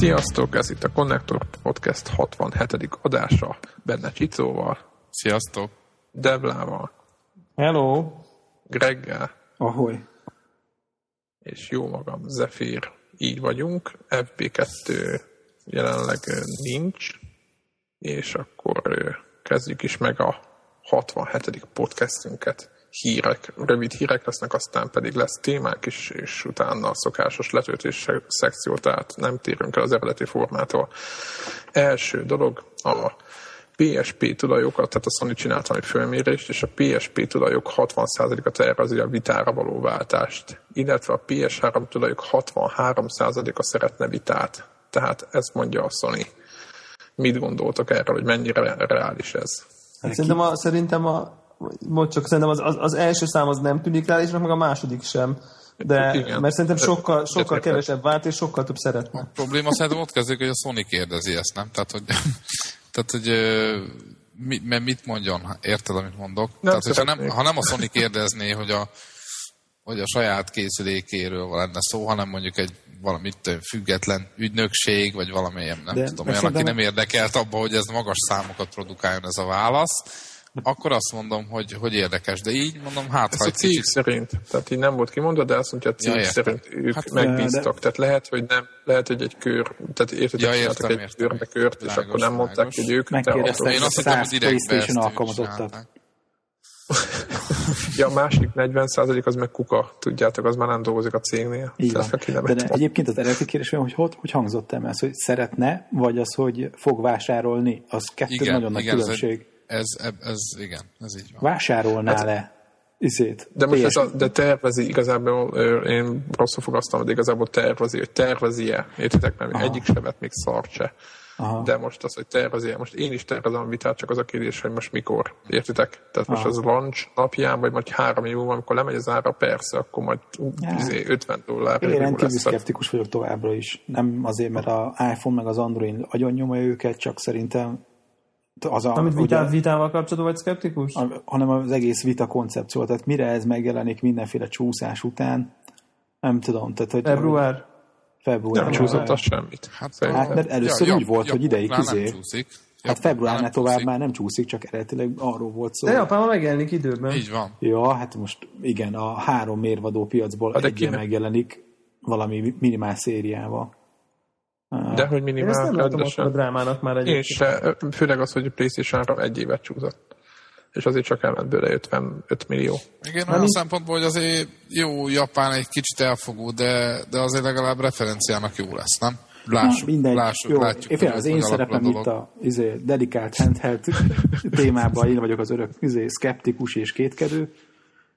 Sziasztok, ez itt a Connector Podcast 67. adása, benne Csicóval, Sziasztok! Devlával, Hello! Greggel, Ahoy! és jó magam, Zephyr. Így vagyunk, FB2 jelenleg nincs, és akkor kezdjük is meg a 67. podcastünket. Hírek, rövid hírek lesznek, aztán pedig lesz témák is, és utána a szokásos letöltés szekció, tehát nem térünk el az eredeti formától. Első dolog, a PSP tulajokat, tehát a Sony csinálta egy fölmérést, és a PSP tulajok 60%-a tervezi a vitára való váltást, illetve a PS3 tulajok 63%-a szeretne vitát. Tehát ezt mondja a Sony. Mit gondoltok erről, hogy mennyire reális ez? Hát szerintem, a, szerintem a, most csak szerintem az, az, az, első szám az nem tűnik reálisnak, meg a második sem. De, Igen. mert szerintem sokkal, sokkal Egyetértek. kevesebb vált, és sokkal több szeretne. A probléma szerintem ott kezdődik, hogy a Sony kérdezi ezt, nem? Tehát, hogy, tehát, hogy mi, mert mit mondjon? Érted, amit mondok? tehát, hogyha nem, ha nem a Sony kérdezné, hogy a, hogy a saját készülékéről lenne szó, hanem mondjuk egy valamit független ügynökség, vagy valamilyen, nem De- tudom, de olyan, aki nem érdekelt abba, hogy ez magas számokat produkáljon ez a válasz, akkor azt mondom, hogy, hogy érdekes. De így mondom, hát Ez ha a cég kicsit szerint, tehát így nem volt kimondva, de azt mondja, a cég Ja, értem. szerint ők Hát, megbíztak. Tehát lehet, hogy nem, lehet, hogy egy kör, tehát érted, Ja, hogy értem, egy értem. körbe kört, és akkor nem mondták, hogy ők, de Én azt hogy hittem, hogy 100 direktbe. Ja, a másik 40% az meg kuka, tudjátok, az már nem dolgozik a cégnél. Így van. Tehát, De ne, egyébként az eredeti kérdés hogy hogy, hogy hangzott el ez, hogy szeretne, vagy az, hogy fog vásárolni, az kettő Igen, nagyon nagy igen, ez, különbség. egy- ez, ez, igen, ez így van. Vásárolnál-e izét? de most ez a, de tervezi igazából, én rosszul fogasztam, de igazából tervezi, hogy tervezi-e, értitek, mert Aha. egyik se vett még szart se. Aha. De most az, hogy tervezi-e, most én is tervezem a vitát, csak az a kérdés, hogy most mikor, értitek? Tehát most Aha. az launch napján, vagy majd három év múlva, amikor lemegy az ára, persze, akkor majd Ja. izé, 50 dollár. Én rendkívül szkeptikus vagyok továbbra is. Nem azért, mert a iPhone meg az Android agyon nyomja őket, csak szerintem az a, Amit ugye- vitá, vitával kapcsolatban vagy szkeptikus? a- hanem az egész vita koncepció. Tehát mire ez megjelenik mindenféle csúszás után, nem tudom. Tehát, hogy Február? Február. Nem csúszott az semmit. Hát, Szerintem. Hát, mert először úgy volt, hogy ideig izé- nem csúszik. Hát februárnál tovább csúszik. már nem csúszik, csak eredetileg arról volt szó. De Japánban megjelenik időben. Így van. Ja, hát most igen, a három mérvadó piacból Hát kinek? megjelenik valami minimál szériával. De hogy Én ezt minimál, nem látom a drámának már Én egyébként. se, főleg az, hogy a playstation egy évet csúszott. És azért csak elment bőle 55 millió. Igen, olyan szempontból, hogy azért jó, Japán egy kicsit elfogó, de, de azért legalább referenciának jó lesz, nem? Lássuk, Na, mindegy. lássuk, Jó, látjuk, én fél, az én szerepem itt a izé, dedikált handheld témában, én vagyok az örök izé, szkeptikus és kétkedő.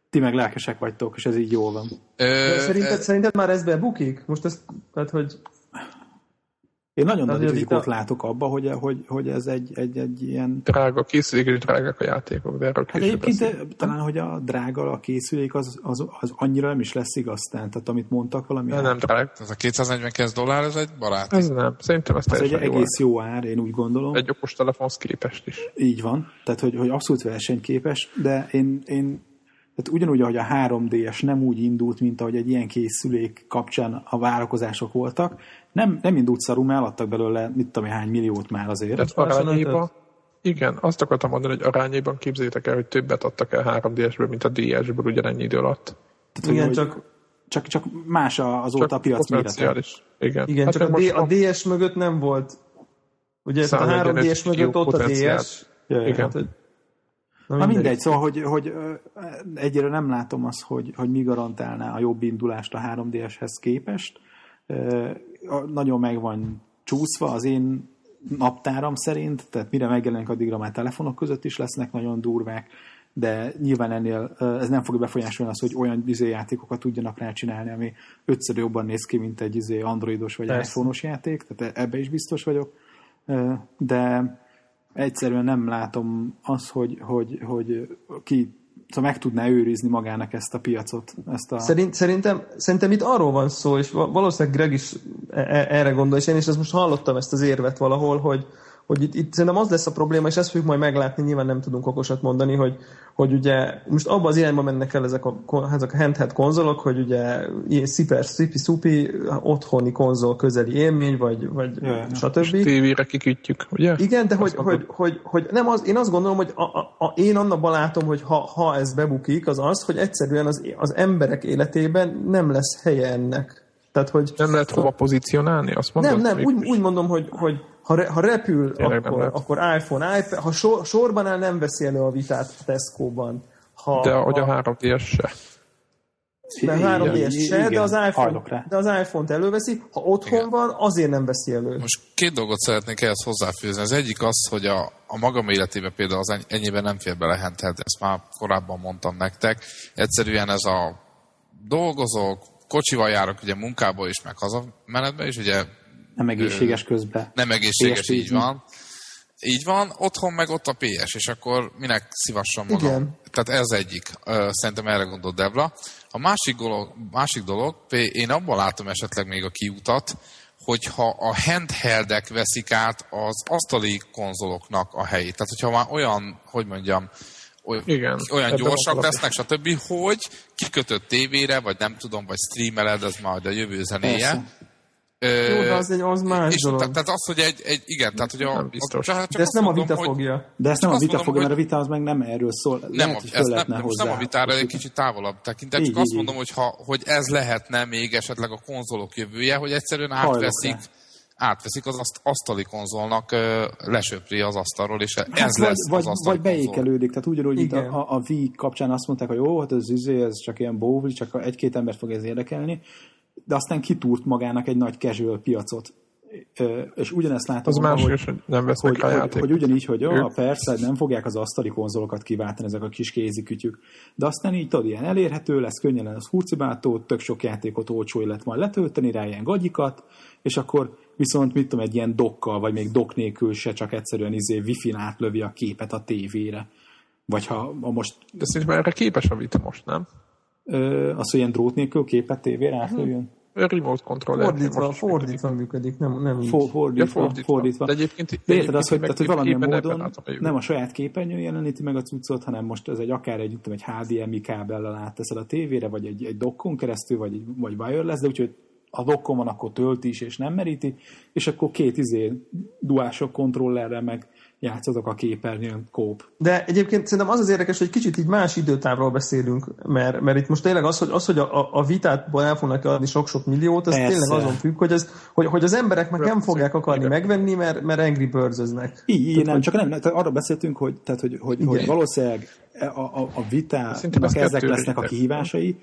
Ti meg lelkesek vagytok, és ez így jól van. Ö, De Szerinted, ö, szerinted már ez bebukik? Most ez, tehát hogy Én nagyon nagy rizikót a- látok abba, hogy, hogy, hogy ez egy, egy, egy ilyen Drága készülék és drágák a játékok, de erről Hát egyébként beszélünk. de, talán, hogy a drága a készülék, az, az, az annyira nem is lesz igaztán. Tehát amit mondtak valami, De nem drága. ez a 249 dollár, ez egy barát. Ez nem. Szerintem ez az egy jó. egész jó ár, én úgy gondolom. Egy okos telefonhoz képest is. Így van. Tehát, hogy, hogy abszolút versenyképes, de én, én tehát ugyanúgy, ahogy a 3DS nem úgy indult, mint ahogy egy ilyen készülék kapcsán a várakozások voltak, nem, nem indult szarul, mert eladtak belőle, mit tudom én, hány milliót már azért. Tehát lassan arányéban, igen, azt akartam mondani, hogy arányéban képzeljétek el, hogy többet adtak el 3DS-ből, mint a DS-ből ugyanennyi idő alatt. Tehát, igen, hogy csak, csak, csak más azóta a piac mérete. Igen, igen, Hát csak a, meg D, a DS mögött nem volt. Ugye a 145 3DS mögött ott a. DS. Ja, ja. Igen. Hát, na Na mindegy, szóval, hogy, hogy egyre nem látom azt, hogy, hogy mi garantálná a jobb indulást a 3DS-hez képest. Nagyon meg van csúszva az én naptáram szerint, tehát mire megjelenik, addigra már telefonok között is lesznek nagyon durvák, de nyilván ennél ez nem fogja befolyásolni azt, hogy olyan izé játékokat tudjanak rá csinálni, ami ötször jobban néz ki, mint egy izé androidos vagy Persze. iPhone-os játék, tehát ebbe is biztos vagyok. De egyszerűen nem látom azt, hogy, hogy, hogy ki szóval meg tudná őrizni magának ezt a piacot. Ezt a... Szerint, szerintem, szerintem itt arról van szó, és va- valószínűleg Greg is e- e- erre gondol, és én is ezt most hallottam ezt az érvet valahol, hogy, hogy itt, itt szerintem az lesz a probléma, és ezt fogjuk majd meglátni, nyilván nem tudunk okosat mondani, hogy, hogy ugye most abban az irányba mennek el ezek a, ezek a handheld konzolok, hogy ugye ilyen sziper, szipi, szupi, otthoni konzol közeli élmény, vagy, vagy Ja, stb. Tévére kikütjük, ugye? Igen, de hogy, hogy, hogy, hogy, nem az, én azt gondolom, hogy a, a, a, én annak látom, hogy ha, ha ez bebukik, az az, hogy egyszerűen az, az emberek életében nem lesz helye ennek. Tehát, hogy Nem lehet hova pozícionálni, azt mondod? nem, nem, úgy, úgy mondom, hogy, hogy ha, re, ha repül, Tényleg akkor, akkor iPhone, iPad, ha sor, sorban áll, nem veszi elő a vitát a Tesco-ban. Ha, De hogy a ha, 3DS se. mert 3 Igen, ds se, de az iPhone, de az iPhone-t előveszi, ha otthon Igen. van, azért nem veszi elő. Most két dolgot szeretnék ehhez hozzáfűzni. Az egyik az, hogy a, a magam életében például az ennyi- ennyiben nem fér bele handheld, ezt már korábban mondtam nektek. Egyszerűen ez a dolgozók, kocsival járok ugye munkába is, meg hazamenetbe is, ugye Nem egészséges közben. nem egészséges, PS-t így van. Így van, otthon meg ott a PS, és akkor minek szívassam magam. Igen. Tehát ez egyik. Szerintem erre gondolt Debla. A másik dolog, másik dolog, én abban látom esetleg még a kiutat, hogyha a handheldek veszik át az asztali konzoloknak a helyét. Tehát, hogyha már olyan, hogy mondjam, oly- Igen, olyan gyorsak lesznek, stb., hogy kikötött tévére, vagy nem tudom, vagy streameled, ez majd a jövő zenéje. Persze. Jó, de az, egy, az más és dolog. tehát, tehát az, hogy egy, egy igen, tehát hogy a... Nem biztos. csak de ezt nem a mondom, vita hogy- fogja. De ezt nem a vita mondom, fogja, hogy- mert a vita az meg nem erről szól. Nem, Lehet, a, hogy ezt nem, most hozzá. nem a vitára, egy kicsit távolabb tekintek, Így, csak így, azt így. mondom, hogy, ha, hogy ez lehetne még esetleg a konzolok jövője, hogy egyszerűen Hajlok átveszik, az aszt, asztali konzolnak, ö, lesöpri az asztalról, és ez Hát lesz vagy, az asztali vagy beékelődik, tehát ugyanúgy Igen. a, a, a Wii kapcsán azt mondták, hogy jó, hát ez, izé, ez csak ilyen bóvli, csak egy-két embert fog ez érdekelni, de aztán kitúrt magának egy nagy casual piacot. Ö, És ugyanezt látom, Az más, hogy, hogy nem hogy, rá hogy, hogy ugyanígy, hogy jó, Ők- persze, nem fogják az asztali konzolokat kiváltani, ezek a kis kézikütyük. De aztán így tudod, ilyen elérhető lesz, könnyen lesz hurcibátó, tök sok játékot olcsó lehet majd letölteni rá ilyen gagyikat, és akkor viszont mit tudom, egy ilyen dokkal, vagy még dok nélkül se csak egyszerűen izé wifi-n átlövi a képet a tévére. Vagy ha, ha most De szerintem erre képes a vita most, nem? ö, az, hogy ilyen drót nélkül képet tévére átlőjön. A remote controller. Fordítva, fordítva működik, nem, nem így. For, fordítva, Ja, fordítva. fordítva. De egyébként- De érted azt, hogy, tehát, hogy valamilyen módon látom a nem a saját képernyőn jeleníti meg a cuccot, hanem most ez egy akár egy, tudom, egy HDMI kábellel átteszed a tévére, vagy egy, egy dokkon keresztül, vagy, egy- vagy wireless, de úgyhogy a dokkon van, akkor tölti is, és nem meríti, és akkor két izé duások kontrollerrel meg játszatok a képernyőn kóp. De egyébként szerintem az az érdekes, hogy kicsit így más időtávról beszélünk, mert, mert itt most tényleg az, hogy, az, hogy a, a- a vitátból el fognak adni sok-sok milliót, az Persze. tényleg azon függ, hogy, ez, hogy, hogy az emberek meg nem fogják akarni megvenni, mert, mert Angry Birds-öznek. Így, így nem, csak nem, tehát arról beszéltünk, hogy, tehát, hogy, hogy, hogy valószínűleg a, a, a Szerintem vitának ez ezek lesznek a kihívásai,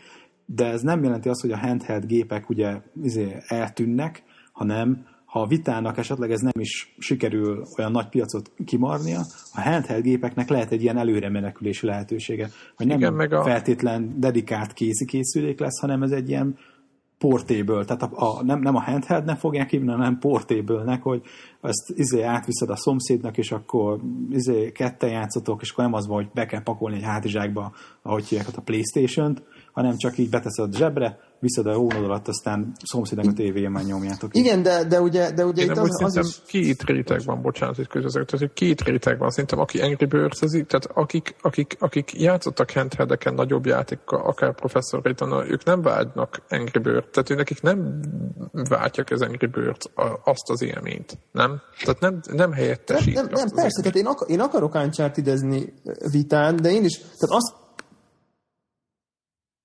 de ez nem jelenti azt, hogy a handheld gépek ugye izé, eltűnnek, hanem ha a vitának esetleg ez nem is sikerül olyan nagy piacot kimarnia, a handheld gépeknek lehet egy ilyen előre menekülési lehetősége, hogy nem Igen, meg a- feltétlen dedikált kézi készülék lesz, hanem ez egy ilyen portable, tehát a, a, nem, nem a handheldnek fogják hívni, hanem portable-nek, hogy ezt izé átviszed a szomszédnak, és akkor izé ketten játszotok, és akkor nem az van, hogy be kell pakolni egy hátizsákba, ahogy hívják a Playstation-t, hanem csak így beteszed a zsebre, viszed a hónod alatt, aztán szomszédnak a tévéjén már nyomjátok. Igen, de, de ugye, de ugye Én itt nem, az, az is... két réteg van, bocsánat, hogy közözök, tehát hogy két réteg van, szerintem aki Angry birds tehát akik, akik, akik játszottak handheldeken nagyobb játékkal, akár Professor Layton, ők nem vágynak Angry Birds, tehát ő nekik nem váltják az Angry Birds a- azt az élményt, nem? Tehát nem, nem Nem, helyettesít nem, azt nem az persze, tehát én, akar, én akarok uncharted vitán, de én is, tehát azt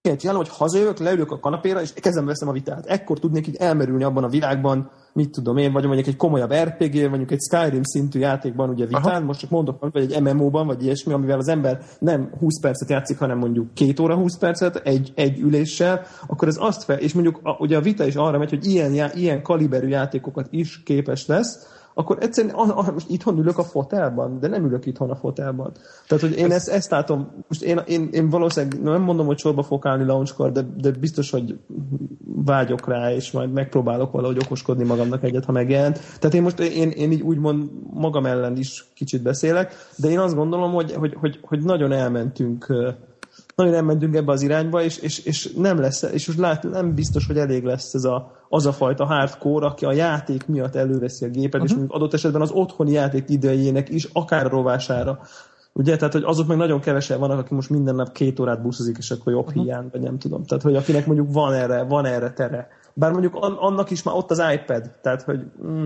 kell csinálom, hogy hazajövök, leülök a kanapéra, és kezembe veszem a vitát. Ekkor tudnék így elmerülni abban a világban, mit tudom én, vagy mondjuk egy komolyabb RPG, mondjuk egy Skyrim szintű játékban, ugye vitán, Aha. most csak mondok, vagy egy MMO-ban, vagy ilyesmi, amivel az ember nem 20 percet játszik, hanem mondjuk két óra 20 percet egy, egy üléssel, akkor ez azt fel, és mondjuk a, ugye a vita is arra megy, hogy ilyen, ilyen kaliberű játékokat is képes lesz, akkor egyszerűen ah, ah, most itthon ülök a fotelban, de nem ülök itthon a fotelban. Tehát, hogy én ezt, ezt látom, most én, én, én valószínűleg nem mondom, hogy sorba fog állni launchkor, de, de biztos, hogy vágyok rá, és majd megpróbálok valahogy okoskodni magamnak egyet, ha megjelent. Tehát én most én, én így úgymond magam ellen is kicsit beszélek, de én azt gondolom, hogy, hogy, hogy, hogy nagyon elmentünk nagyon nem mentünk ebbe az irányba, és, és, és nem lesz, és most lát, nem biztos, hogy elég lesz ez a, az a fajta hardcore, aki a játék miatt előveszi a gépet, uh-huh. és mondjuk adott esetben az otthoni játék idejének is, akár rovására. Ugye, tehát, hogy azok meg nagyon kevesen vannak, aki most minden nap két órát buszozik, és akkor jobb uh-huh. hiány, vagy nem tudom. Tehát, hogy akinek mondjuk van erre, van erre tere. Bár mondjuk annak is már ott az iPad, tehát, hogy mm,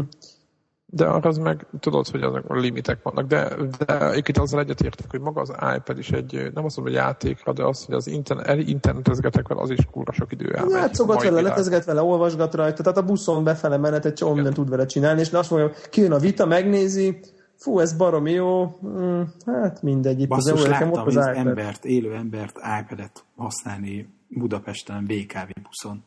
de arra az meg tudod, hogy azok a limitek vannak, de, de itt azzal egyetértek, hogy maga az iPad is egy, nem azt mondom, hogy játékra, de az, hogy az internet, internetezgetek vele, az is kúra sok idő el. Játszogat vele, letezget vele, olvasgat rajta, tehát a buszon befele menet egy csomó mindent tud vele csinálni, és azt mondja, kijön a vita, megnézi, fú, ez barom jó, mm, hát mindegy, itt Basszus, az láttam az, az embert, élő embert iPad-et használni Budapesten BKV buszon.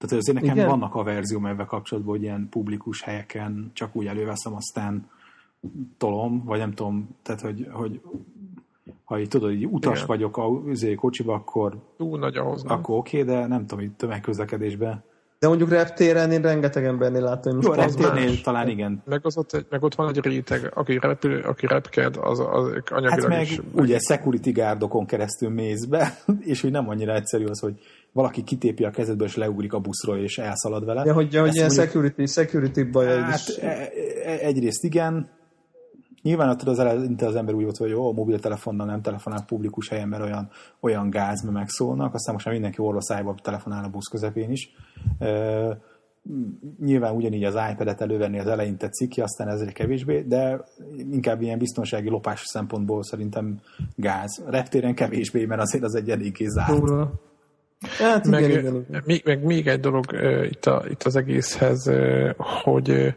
Tehát azért nekem Igen? vannak a verzióm ebben kapcsolatban, hogy ilyen publikus helyeken csak úgy előveszem, aztán tolom, vagy nem tudom, tehát hogy, hogy ha így tudod, hogy utas Igen. vagyok a üzé kocsiba, akkor, Túl nagy ahhoz, akkor oké, okay, de nem tudom, hogy tömegközlekedésben de mondjuk reptéren én rengeteg embernél láttam, Jó, reptérnél talán igen. Meg, az ott, meg ott van egy réteg, aki, repül, aki repked, az, az anyagilag hát meg is... ugye security gárdokon keresztül mész be, és hogy nem annyira egyszerű az, hogy valaki kitépi a kezedből, és leugrik a buszról, és elszalad vele. Ja, hogy, hogy ilyen mondjuk, security, security baj hát, is. E- e- egyrészt igen, Nyilván ott az eleinte az ember úgy volt, hogy jó, a mobiltelefonnal nem telefonál publikus helyen, mert olyan, olyan gáz, mert megszólnak, aztán most már mindenki orvoszájba telefonál a busz közepén is. Uh, nyilván ugyanígy az iPad-et elővenni az eleinte ciki, aztán ezért kevésbé, de inkább ilyen biztonsági lopás szempontból szerintem gáz. Reptéren kevésbé, mert azért az egy eléggé zárt. Hát, meg, igen, igen, igen. Még, meg még egy dolog uh, itt, a, itt az egészhez, uh, hogy uh,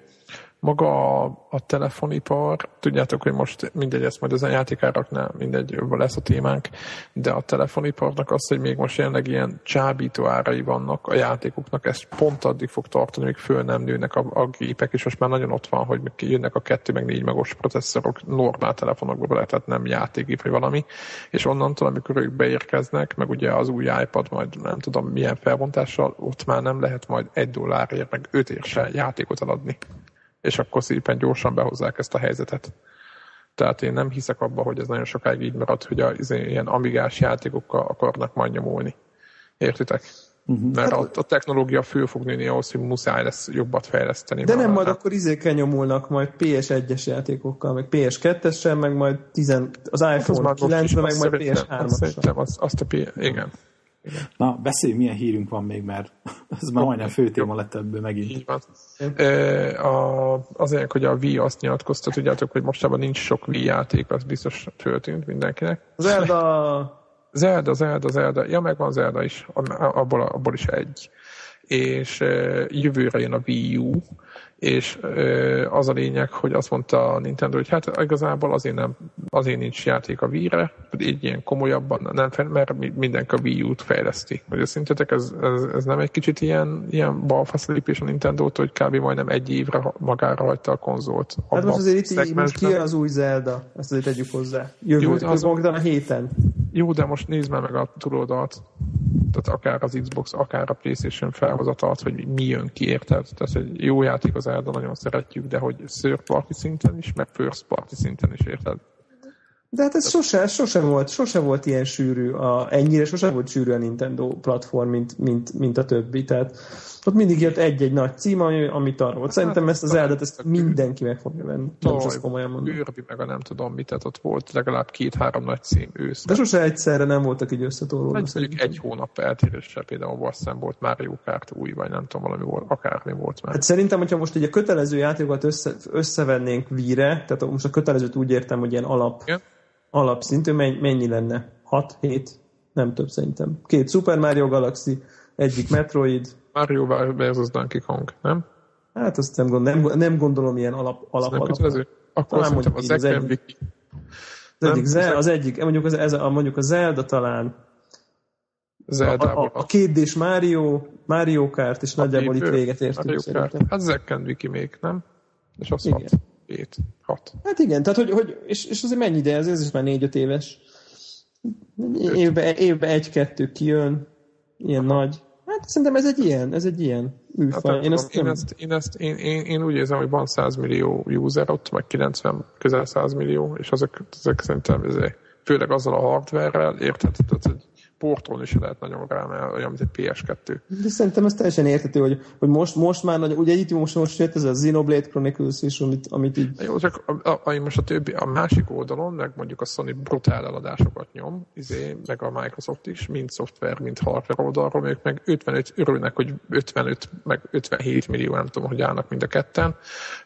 maga a, a telefonipar, tudjátok, hogy most mindegy, ezt majd az játékáraknál mindegy, lesz a témánk, de a telefoniparnak az, hogy még most jelenleg ilyen csábító árai vannak a játékoknak, ez pont addig fog tartani, míg föl nem nőnek a, a gépek, és most már nagyon ott van, hogy jönnek a 2 meg 4 megos processzorok normál telefonokba, tehát nem játékgép vagy valami, és onnantól, amikor ők beérkeznek, meg ugye az új iPad majd nem tudom milyen felbontással, ott már nem lehet majd egy dollárért, meg ötért se játékot eladni és akkor szépen gyorsan behozzák ezt a helyzetet. Tehát én nem hiszek abba, hogy ez nagyon sokáig így marad, hogy az ilyen amigás játékokkal akarnak majd nyomulni. Értitek? Uh-huh. Mert hát, a, a technológia föl fog nőni ahhoz, hogy muszáj lesz jobbat fejleszteni. De nem majd hát. akkor izékkel nyomulnak majd PS1-es játékokkal, meg PS2-essel, meg majd 10, az iPhone hát 9 meg majd PS3-assal. Szerintem azt, azt a P... igen. Na, beszélj, milyen hírünk van még, mert ez már majdnem fő téma lett ebből megint. Így van. E, a, azért, hogy a Wii azt nyilatkozta, tudjátok, hogy mostában nincs sok Wii játék, az biztos föltűnt mindenkinek. Zelda! Zelda, Zelda, Zelda. Ja, megvan Zelda is, abból, abból is egy. És e, jövőre jön a Wii U, és az a lényeg, hogy azt mondta a Nintendo, hogy hát igazából azért, nem, azért nincs játék a Wii-re, így ilyen komolyabban nem mert mindenki a Wii U-t fejleszti. Hogy szerintetek ez, ez, ez, nem egy kicsit ilyen, ilyen balfasz lépés a nintendo hogy kb. majdnem egy évre magára hagyta a konzolt. Hát most azért itt így, most ki az új Zelda? Ezt azért tegyük hozzá. Jövő, Jó, az a héten. Jó, de most nézd már meg a túloldalt tehát akár az Xbox, akár a PlayStation felhozatalt, hogy mi jön ki, érted? Tehát egy jó játék az Zelda, nagyon szeretjük, de hogy third party szinten is, meg first party szinten is, érted? De hát ez sose, sose, volt, sose volt ilyen sűrű, a, ennyire sose volt sűrű a Nintendo platform, mint, mint, mint a többi. Tehát ott mindig jött egy-egy nagy cím, ami, amit arra volt. Szerintem ezt az eldet ezt mindenki meg fogja venni. Nem is komolyan mondom. Meg a nem tudom mit, tehát ott volt legalább két-három nagy cím ősz. De sose egyszerre nem voltak így összetolódva. Egy, egy hónap eltéréssel például Warzone volt Mario Kart új, vagy nem tudom, valami volt, akármi volt már. Hát szerintem, hogyha most egy a kötelező játékokat össze, összevennénk víre, tehát most a kötelezőt úgy értem, hogy ilyen alap, Igen alapszintű, mennyi lenne? 6-7? Nem több szerintem. Két Super Mario Galaxy, egyik Metroid. Mario versus Donkey Kong, nem? Hát azt nem, gondol, nem, nem gondolom ilyen alap, alap, alap. Akkor talán mondjuk az, az, egyik, az, egyik, Zelda, az egyik, mondjuk, az, ez a, mondjuk a Zelda talán Zelda a, a, a Mario, Mario Kart, és a nagyjából itt véget értünk Mario Kart. Hát Zack Wiki még, nem? És azt Igen. 7, 6. Hát igen, tehát hogy, hogy és, és azért mennyi ide ez, ez is már 4-5 éves. Évben évbe egy-kettő kijön, ilyen nagy. Hát szerintem ez egy ilyen, ez egy ilyen műfaj. Hát, én, ezt én, ezt, én, ezt, én, én, én, úgy érzem, hogy van 100 millió user ott, vagy 90, közel 100 millió, és azok, ezek szerintem ezek főleg azzal a hardware-rel, érted, tehát, hogy portolni is lehet nagyon rá, mert olyan, mint egy PS2. De szerintem ez teljesen értető, hogy, hogy most, most már nagy, ugye itt most, most jött ez a Xenoblade Chronicles is, amit, amit így... Jó, csak a, a, a, most a többi, a másik oldalon, meg mondjuk a Sony brutál eladásokat nyom, izé, meg a Microsoft is, mind szoftver, mind hardware oldalról, ők meg 55, örülnek, hogy 55, meg 57 millió, nem tudom, hogy állnak mind a ketten,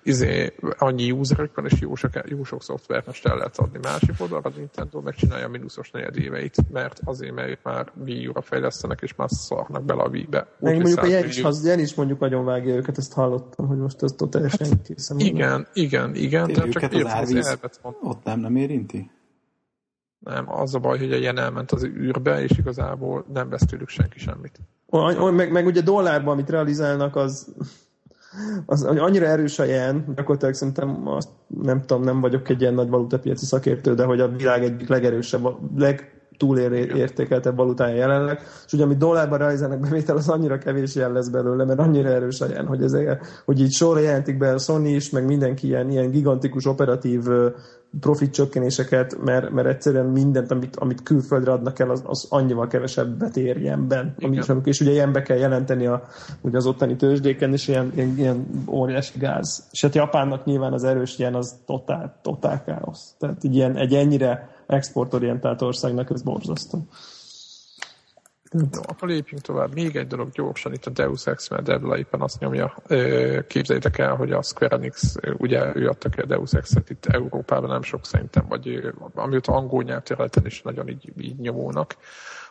izé, annyi userük van, és jó sok, jó sok szoftvert most el lehet adni másik oldalra, a Nintendo megcsinálja a mínuszos negyedéveit, mert azért, mert már Wii U-ra fejlesztenek, és már szarnak bele a Wii-be. Meg mondjuk a Jen is, az, Jen is mondjuk nagyon vágja őket, ezt hallottam, hogy most ez teljesen hát, készen. Igen, igen, igen, de csak az árvíz ott nem, nem érinti? Nem, az a baj, hogy a Jen elment az űrbe, és igazából nem vesz tőlük senki semmit. O, meg, meg ugye dollárban, amit realizálnak, az az annyira erős a jen, gyakorlatilag szerintem azt nem tudom, nem vagyok egy ilyen nagy valutapiaci szakértő, de hogy a világ egyik legerősebb, leg, túlértékeltebb valutája jelenleg, és ugye amit dollárban realizálnak bevétel, az annyira kevés jel lesz belőle, mert annyira erős a hogy, ez, hogy így sorra jelentik be a Sony is, meg mindenki ilyen, ilyen gigantikus operatív profit csökkenéseket, mert, mert egyszerűen mindent, amit, amit külföldre adnak el, az, az annyival kevesebbet ér ilyenben. Ami, és ugye ilyenbe kell jelenteni a, ugye az ottani tőzsdéken, és ilyen, ilyen, ilyen óriási gáz. És hát Japánnak nyilván az erős ilyen az totál, totál káosz. Tehát így ilyen, egy ennyire exportorientált országnak ez borzasztó. No, akkor lépjünk tovább. Még egy dolog gyorsan, itt a Deus Ex, mert Debla éppen azt nyomja. Képzeljétek el, hogy a Square Enix, ugye ő adta ki a Deus Ex-et itt Európában nem sok szerintem, vagy amióta angol nyelvterületen is nagyon így, így nyomónak,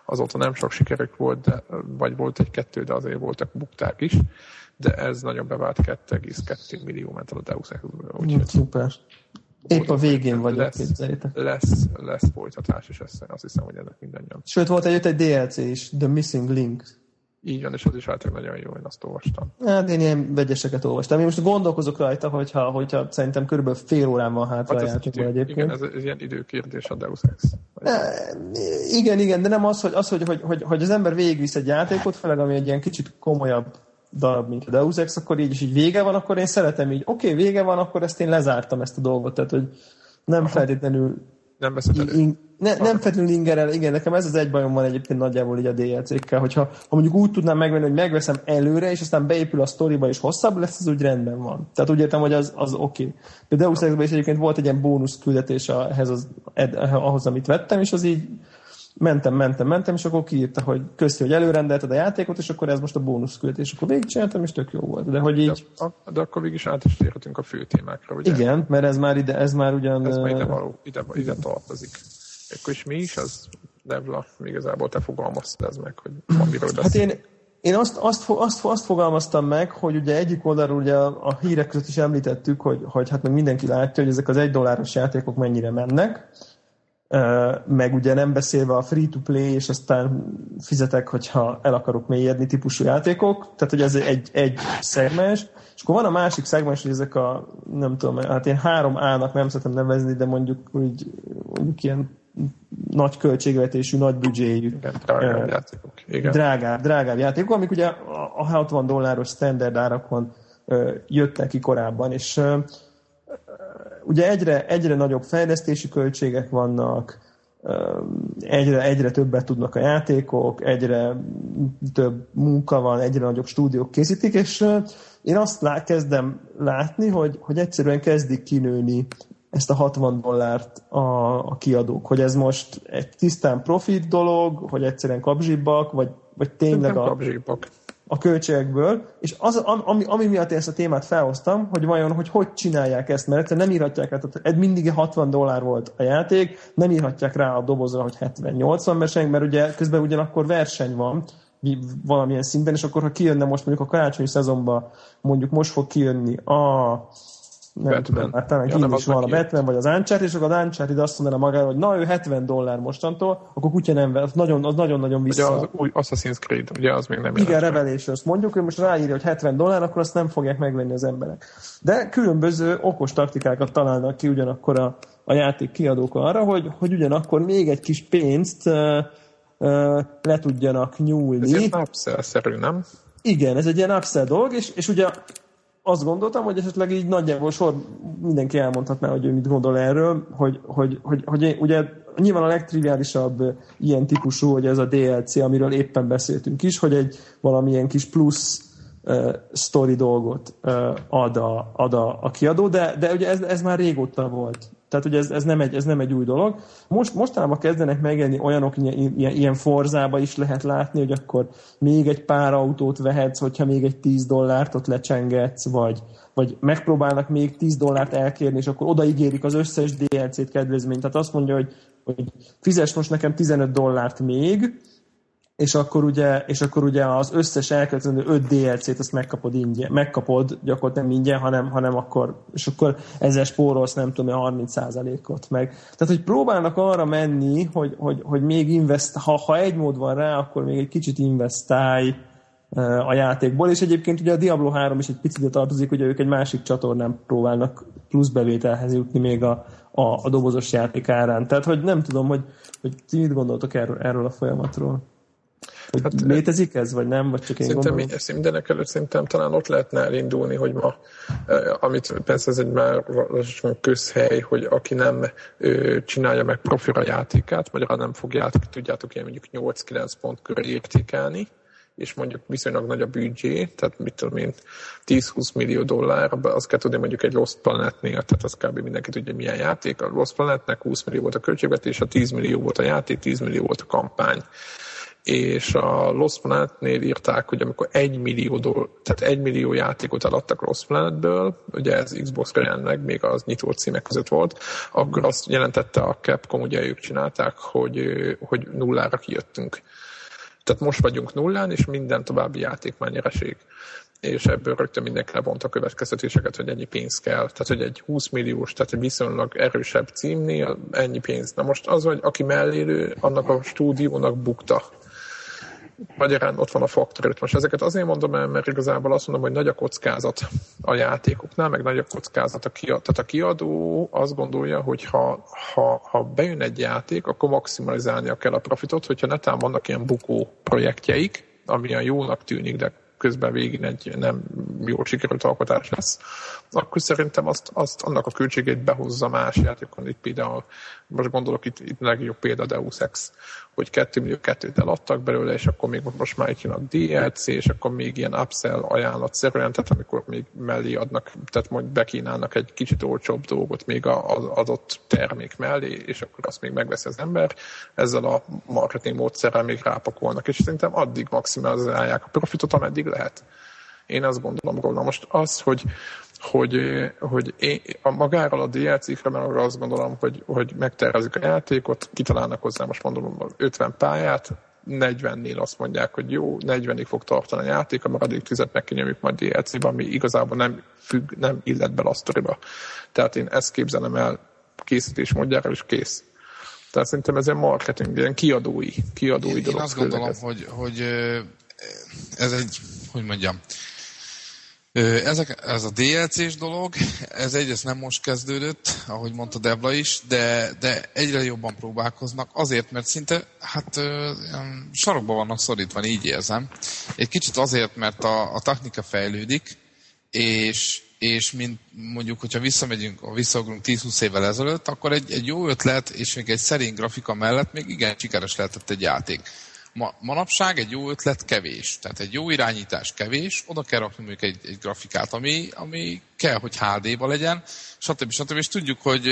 azóta nem sok sikerük volt, de, vagy volt egy-kettő, de azért voltak bukták is, de ez nagyon bevált 2,2 millió ment a Deus Ex-ből. Úgyhogy... Szuper. Épp a végén vagyok, lesz, képzeljétek. Lesz, lesz folytatás is, ezt, azt hiszem, hogy ennek mindannyian. Sőt, volt egy, egy DLC is, The Missing Link. Így van, és az is általában nagyon jó, én azt olvastam. Hát én ilyen vegyeseket olvastam. Én most gondolkozok rajta, hogyha, hogyha szerintem körülbelül fél órán van hátra hát a játékban egyébként. Igen, ez, ez, ilyen időkérdés a Deus Ex. E, igen, igen, de nem az, hogy, az, hogy, hogy, hogy, hogy az ember végigvisz egy játékot, főleg ami egy ilyen kicsit komolyabb darab, mint a Deus Ex, akkor így is így vége van, akkor én szeretem így, oké, okay, vége van, akkor ezt én lezártam ezt a dolgot, tehát hogy nem Aha. feltétlenül nem veszed elő. In, ne, nem feltétlenül ingerel, igen, nekem ez az egy bajom van egyébként nagyjából így a DLC-kkel, hogyha ha mondjuk úgy tudnám megvenni, hogy megveszem előre, és aztán beépül a sztoriba, és hosszabb lesz, az úgy rendben van. Tehát úgy értem, hogy az, az oké. Okay. De Deus Ex-ben is egyébként volt egy ilyen bónusz küldetés ehhez az, ahhoz, amit vettem, és az így mentem, mentem, mentem, és akkor kiírta, hogy köszi, hogy előrendelted a játékot, és akkor ez most a bónusz és akkor végigcsináltam, és tök jó volt. De hogy így... De, de akkor végig is át is térhetünk a fő témákra, ugye? Igen, mert ez már ide, ez már ugyan... Ez már ide, való, ide, ide tartozik. Akkor is mi is az, Devla, igazából te fogalmaztad ez meg, hogy van miről Hát én, én azt, azt, azt, azt fogalmaztam meg, hogy ugye egyik oldalról ugye a, a hírek között is említettük, hogy, hogy hát meg mindenki látja, hogy ezek az egy dolláros játékok mennyire mennek, meg ugye nem beszélve a free-to-play, és aztán fizetek, hogyha el akarok mélyedni típusú játékok, tehát hogy ez egy, egy szegmens, és akkor van a másik szegmens, hogy ezek a, nem tudom, hát én három A-nak nem szeretem nevezni, de mondjuk úgy, mondjuk ilyen nagy költségvetésű, nagy büdzséjű drágább játékok. Igen. Drágább, drágább játékok, amik ugye a 60 dolláros standard árakon jöttek ki korábban, és ugye egyre, egyre nagyobb fejlesztési költségek vannak, egyre, egyre többet tudnak a játékok, egyre több munka van, egyre nagyobb stúdiók készítik, és én azt lá, kezdem látni, hogy, hogy egyszerűen kezdik kinőni ezt a 60 dollárt a, a kiadók, hogy ez most egy tisztán profit dolog, hogy egyszerűen kapzsibbak, vagy, vagy tényleg a... Kapzsibbak a költségekből, és az, ami, ami miatt én ezt a témát felhoztam, hogy vajon, hogy hogy csinálják ezt, mert nem írhatják rá, tehát mindig 60 dollár volt a játék, nem írhatják rá a dobozra, hogy 70-80 verseny, mert ugye közben ugyanakkor verseny van, valamilyen szinten, és akkor ha kijönne most mondjuk a karácsonyi szezonban, mondjuk most fog kijönni a nem Batman. tudom, hát talán ja, is van a Batman vagy az Uncharted, és akkor az Uncharted azt mondaná magára, hogy na ő 70 dollár mostantól, akkor kutya nem vesz, nagyon, az nagyon-nagyon vissza. Ugye az új Assassin's Creed, ugye az még nem Igen, Revelations mondjuk, hogy most ráírja, hogy 70 dollár, akkor azt nem fogják megvenni az emberek. De különböző okos taktikákat találnak ki ugyanakkor a, a játék kiadók arra, hogy, hogy ugyanakkor még egy kis pénzt uh, uh, le tudjanak nyúlni. Ez upsell nem? Igen, ez egy ilyen upsell dolog, és, és ugye azt gondoltam, hogy esetleg így nagyjából sor mindenki elmondhatná, hogy ő mit gondol erről, hogy, hogy, hogy, hogy ugye nyilván a legtriviálisabb ilyen típusú, hogy ez a DLC, amiről éppen beszéltünk is, hogy egy valamilyen kis plusz uh, story dolgot uh, ad, a, ad a, a kiadó, de, de ugye ez, ez már régóta volt. Tehát, hogy ez, ez, nem egy, ez nem egy új dolog. Most, mostanában kezdenek megjelenni olyanok, ilyen, ilyen, forzába is lehet látni, hogy akkor még egy pár autót vehetsz, hogyha még egy 10 dollárt ott lecsengetsz, vagy, vagy megpróbálnak még 10 dollárt elkérni, és akkor odaígérik az összes DLC-t kedvezményt. Tehát azt mondja, hogy, hogy fizes most nekem 15 dollárt még, és akkor ugye, és akkor ugye az összes elkövetkező 5 DLC-t azt megkapod ingyen, megkapod gyakorlatilag nem ingyen, hanem, hanem akkor, és akkor ezzel spórolsz nem tudom, 30%-ot meg. Tehát, hogy próbálnak arra menni, hogy, hogy, hogy még invest, ha, ha egy mód van rá, akkor még egy kicsit investálj a játékból, és egyébként ugye a Diablo 3 is egy picit tartozik, ugye ők egy másik csatornán próbálnak plusz bevételhez jutni még a, a, a dobozos játék árán. Tehát, hogy nem tudom, hogy, hogy ti mit gondoltok erről, erről a folyamatról? Hogy hát, létezik ez, vagy nem? Vagy csak én szerintem, gondolom? ezt mindenek előtt szerintem talán ott lehetne elindulni, hogy ma, amit persze ez egy már közhely, hogy aki nem csinálja meg profira játékát, magyarán nem fog játék, tudjátok, ilyen mondjuk 8-9 pont körül értékelni, és mondjuk viszonylag nagy a büdzsé, tehát mit tudom én, 10-20 millió dollár, azt kell tudni mondjuk egy Lost Planetnél, tehát az kb. mindenki tudja, milyen játék. A Lost Planetnek 20 millió volt a költségvetés, a 10 millió volt a játék, 10 millió volt a kampány és a Lost Planet-nél írták, hogy amikor egy millió, doll, tehát egy millió játékot eladtak Lost Planetből, ugye ez Xbox-ra jelenleg, még az nyitó címek között volt, akkor azt jelentette a Capcom, ugye ők csinálták, hogy, hogy nullára kijöttünk. Tehát most vagyunk nullán, és minden további játék már nyereség. És ebből rögtön mindenki lebont a következtetéseket, hogy ennyi pénz kell. Tehát, hogy egy 20 milliós, tehát egy viszonylag erősebb címnél ennyi pénz. Na most az, hogy aki mellélő, annak a stúdiónak bukta magyarán ott van a faktor Most ezeket azért mondom el, mert igazából azt mondom, hogy nagy a kockázat a játékoknál, meg nagy a kockázat a kiadó. Tehát a kiadó azt gondolja, hogy ha, ha, ha bejön egy játék, akkor maximalizálnia kell a profitot, hogyha netán vannak ilyen bukó projektjeik, ami a jónak tűnik, de közben végig egy nem jól sikerült alkotás lesz, akkor szerintem azt, azt annak a költségét behozza más játékon. Itt például, most gondolok itt, itt legjobb példa Deus Ex, hogy 2 millió kettőt eladtak belőle, és akkor még most már itt jön a DLC, és akkor még ilyen upsell ajánlatszerűen, tehát amikor még mellé adnak, tehát majd bekínálnak egy kicsit olcsóbb dolgot még az adott termék mellé, és akkor azt még megveszi az ember, ezzel a marketing módszerrel még rápakolnak, és szerintem addig maximalizálják a profitot, ameddig lehet. Én azt gondolom róla. Most az, hogy hogy, hogy én, a magáról a DLC-kre, mert arra azt gondolom, hogy, hogy megtervezik a játékot, kitalálnak hozzá, most mondom, 50 pályát, 40-nél azt mondják, hogy jó, 40-ig fog tartani a játék, a maradék tüzet meg kinyomjuk majd DLC-be, ami igazából nem függ, nem illet be a sztoriba. Tehát én ezt képzelem el készítés módjára, és kész. Tehát szerintem ez egy marketing, ilyen kiadói, kiadói én, dolog. Én azt gondolom, hogy, hogy ez egy, hogy mondjam, ezek, ez a DLC-s dolog, ez egyrészt nem most kezdődött, ahogy mondta Debla is, de, de egyre jobban próbálkoznak, azért, mert szinte hát sarokba vannak szorítva, így érzem. Egy kicsit azért, mert a, a technika fejlődik, és, és mint mondjuk, hogyha visszamegyünk, visszaugrunk 10-20 évvel ezelőtt, akkor egy, egy jó ötlet, és még egy szerint grafika mellett még igen sikeres lehetett egy játék ma, manapság egy jó ötlet kevés. Tehát egy jó irányítás kevés, oda kell rakni mondjuk egy, egy grafikát, ami, ami kell, hogy HD-ba legyen, stb. stb. És tudjuk, hogy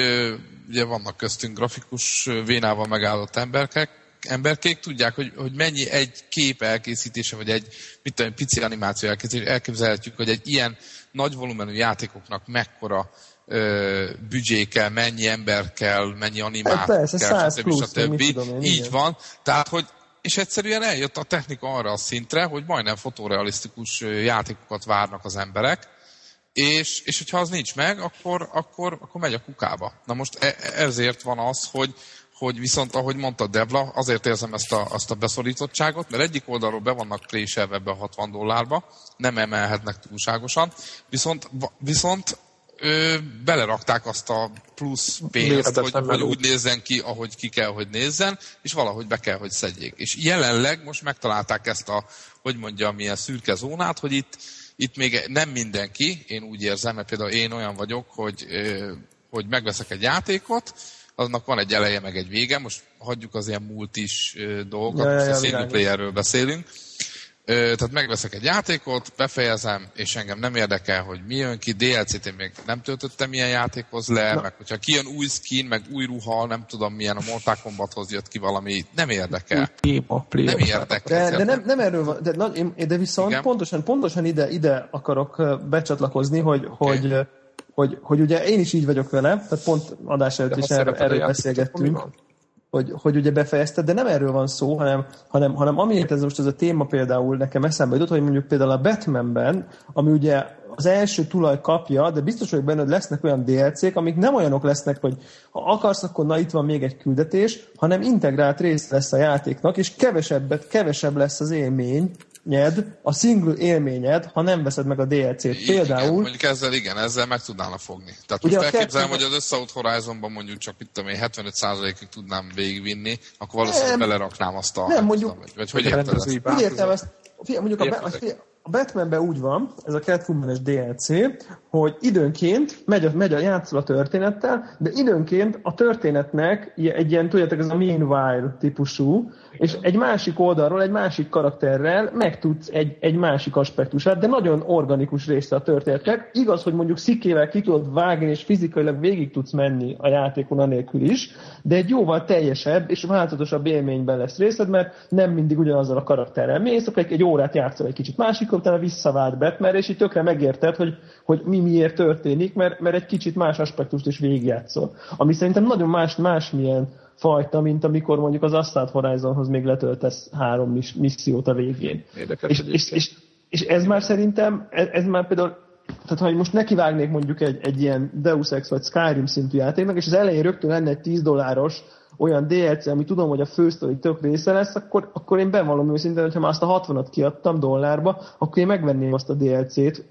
ugye vannak köztünk grafikus vénával megállott emberkek, emberkék tudják, hogy, hogy mennyi egy kép elkészítése, vagy egy mit tudom, pici animáció elkészítése, elképzelhetjük, hogy egy ilyen nagy volumenű játékoknak mekkora ö, büdzsé kell, mennyi ember kell, mennyi animáció hát persze, kell, stb. Stb. Így igen. van. Tehát, hogy és egyszerűen eljött a technika arra a szintre, hogy majdnem fotorealisztikus játékokat várnak az emberek, és, és hogyha az nincs meg, akkor, akkor, akkor megy a kukába. Na most e, ezért van az, hogy, hogy viszont, ahogy mondta Debla, azért érzem ezt a, azt a beszorítottságot, mert egyik oldalról be vannak préselve a 60 dollárba, nem emelhetnek túlságosan, viszont, viszont ö, belerakták azt a plusz pénzt, hogy, hogy úgy nézzen ki, ahogy ki kell, hogy nézzen, és valahogy be kell, hogy szedjék. És jelenleg most megtalálták ezt a, hogy mondjam, milyen szürke zónát, hogy itt, itt még nem mindenki, én úgy érzem, mert például én olyan vagyok, hogy, hogy megveszek egy játékot, annak van egy eleje, meg egy vége, most hagyjuk az ilyen multis dolgokat, Ja, most ja, a single playerről beszélünk. Tehát megveszek egy játékot, befejezem, és engem nem érdekel, hogy mi jön ki. DLC-t én még nem töltöttem ilyen játékhoz le, Na. meg hogyha kijön új skin, meg új ruha, nem tudom milyen, a Mortal Kombathoz jött ki valami, nem érdekel. Téma. Nem érdekel. De, de, nem, nem erről van, de, na, én- de viszont Igen. pontosan, pontosan ide, ide akarok becsatlakozni, hogy, hogy, ö, hogy, hogy ugye én is így vagyok vele, tehát pont adás előtt De is erről, erről beszélgettünk, hogy, hogy ugye befejezted, de nem erről van szó, hanem, hanem, hanem amiért ez most ez a téma például nekem eszembe jutott, hogy mondjuk például a Batmanben, ami ugye az első tulaj kapja, de biztos vagyok benne, hogy lesznek olyan DLC-k, amik nem olyanok lesznek, hogy ha akarsz, akkor na itt van még egy küldetés, hanem integrált része lesz a játéknak, és kevesebbet, kevesebb lesz az élmény, nyed, a single élményed, ha nem veszed meg a DLC-t. Igen, Például, mondjuk ezzel igen, ezzel meg tudnának fogni. Tehát Ugye most a elképzelem, kettő- hogy az Összeout Horizonban mondjuk csak mit tudom én, 75%-ig tudnám végigvinni, akkor valószínűleg Nem. beleraknám azt a... Nem, mondjuk- Vagy, vagy hogy Hogy érted ezt? Úgy értem ezt, figyelj, mondjuk a, Értek. a, Batmanben úgy van, ez a Catwoman-es DLC, hogy időnként megy a, megy a játszol a történettel, de időnként a történetnek egy ilyen, tudjátok, ez a meanwhile típusú, és egy másik oldalról, egy másik karakterrel megtudsz egy, egy másik aspektusát, de nagyon organikus része a történetnek. Igaz, hogy mondjuk szikével ki tudod vágni, és fizikailag végig tudsz menni a játékon anélkül is, de egy jóval teljesebb és változatosabb élményben lesz részed, mert nem mindig ugyanazzal a karakterrel mész, akkor egy, egy órát játszol egy kicsit másik, utána visszavált Batman, és így tökre megérted, hogy, hogy mi miért történik, mert, mert egy kicsit más aspektust is végigjátszol. Ami szerintem nagyon más, másmilyen fajta, mint amikor mondjuk az Assault Horizonhoz még letöltesz három mis- missziót a végén. Érdekes És, és, és, és ez már szerintem, ez, ez már például, tehát ha most nekivágnék mondjuk egy, egy ilyen Deus Ex vagy Skyrim szintű játéknak, és az elején rögtön lenne egy 10 dolláros olyan DLC, ami tudom, hogy a fősztori tök része lesz, akkor, akkor én bevallom őszintén, hogyha már azt a 60-at kiadtam dollárba, akkor én megvenném azt a DLC-t,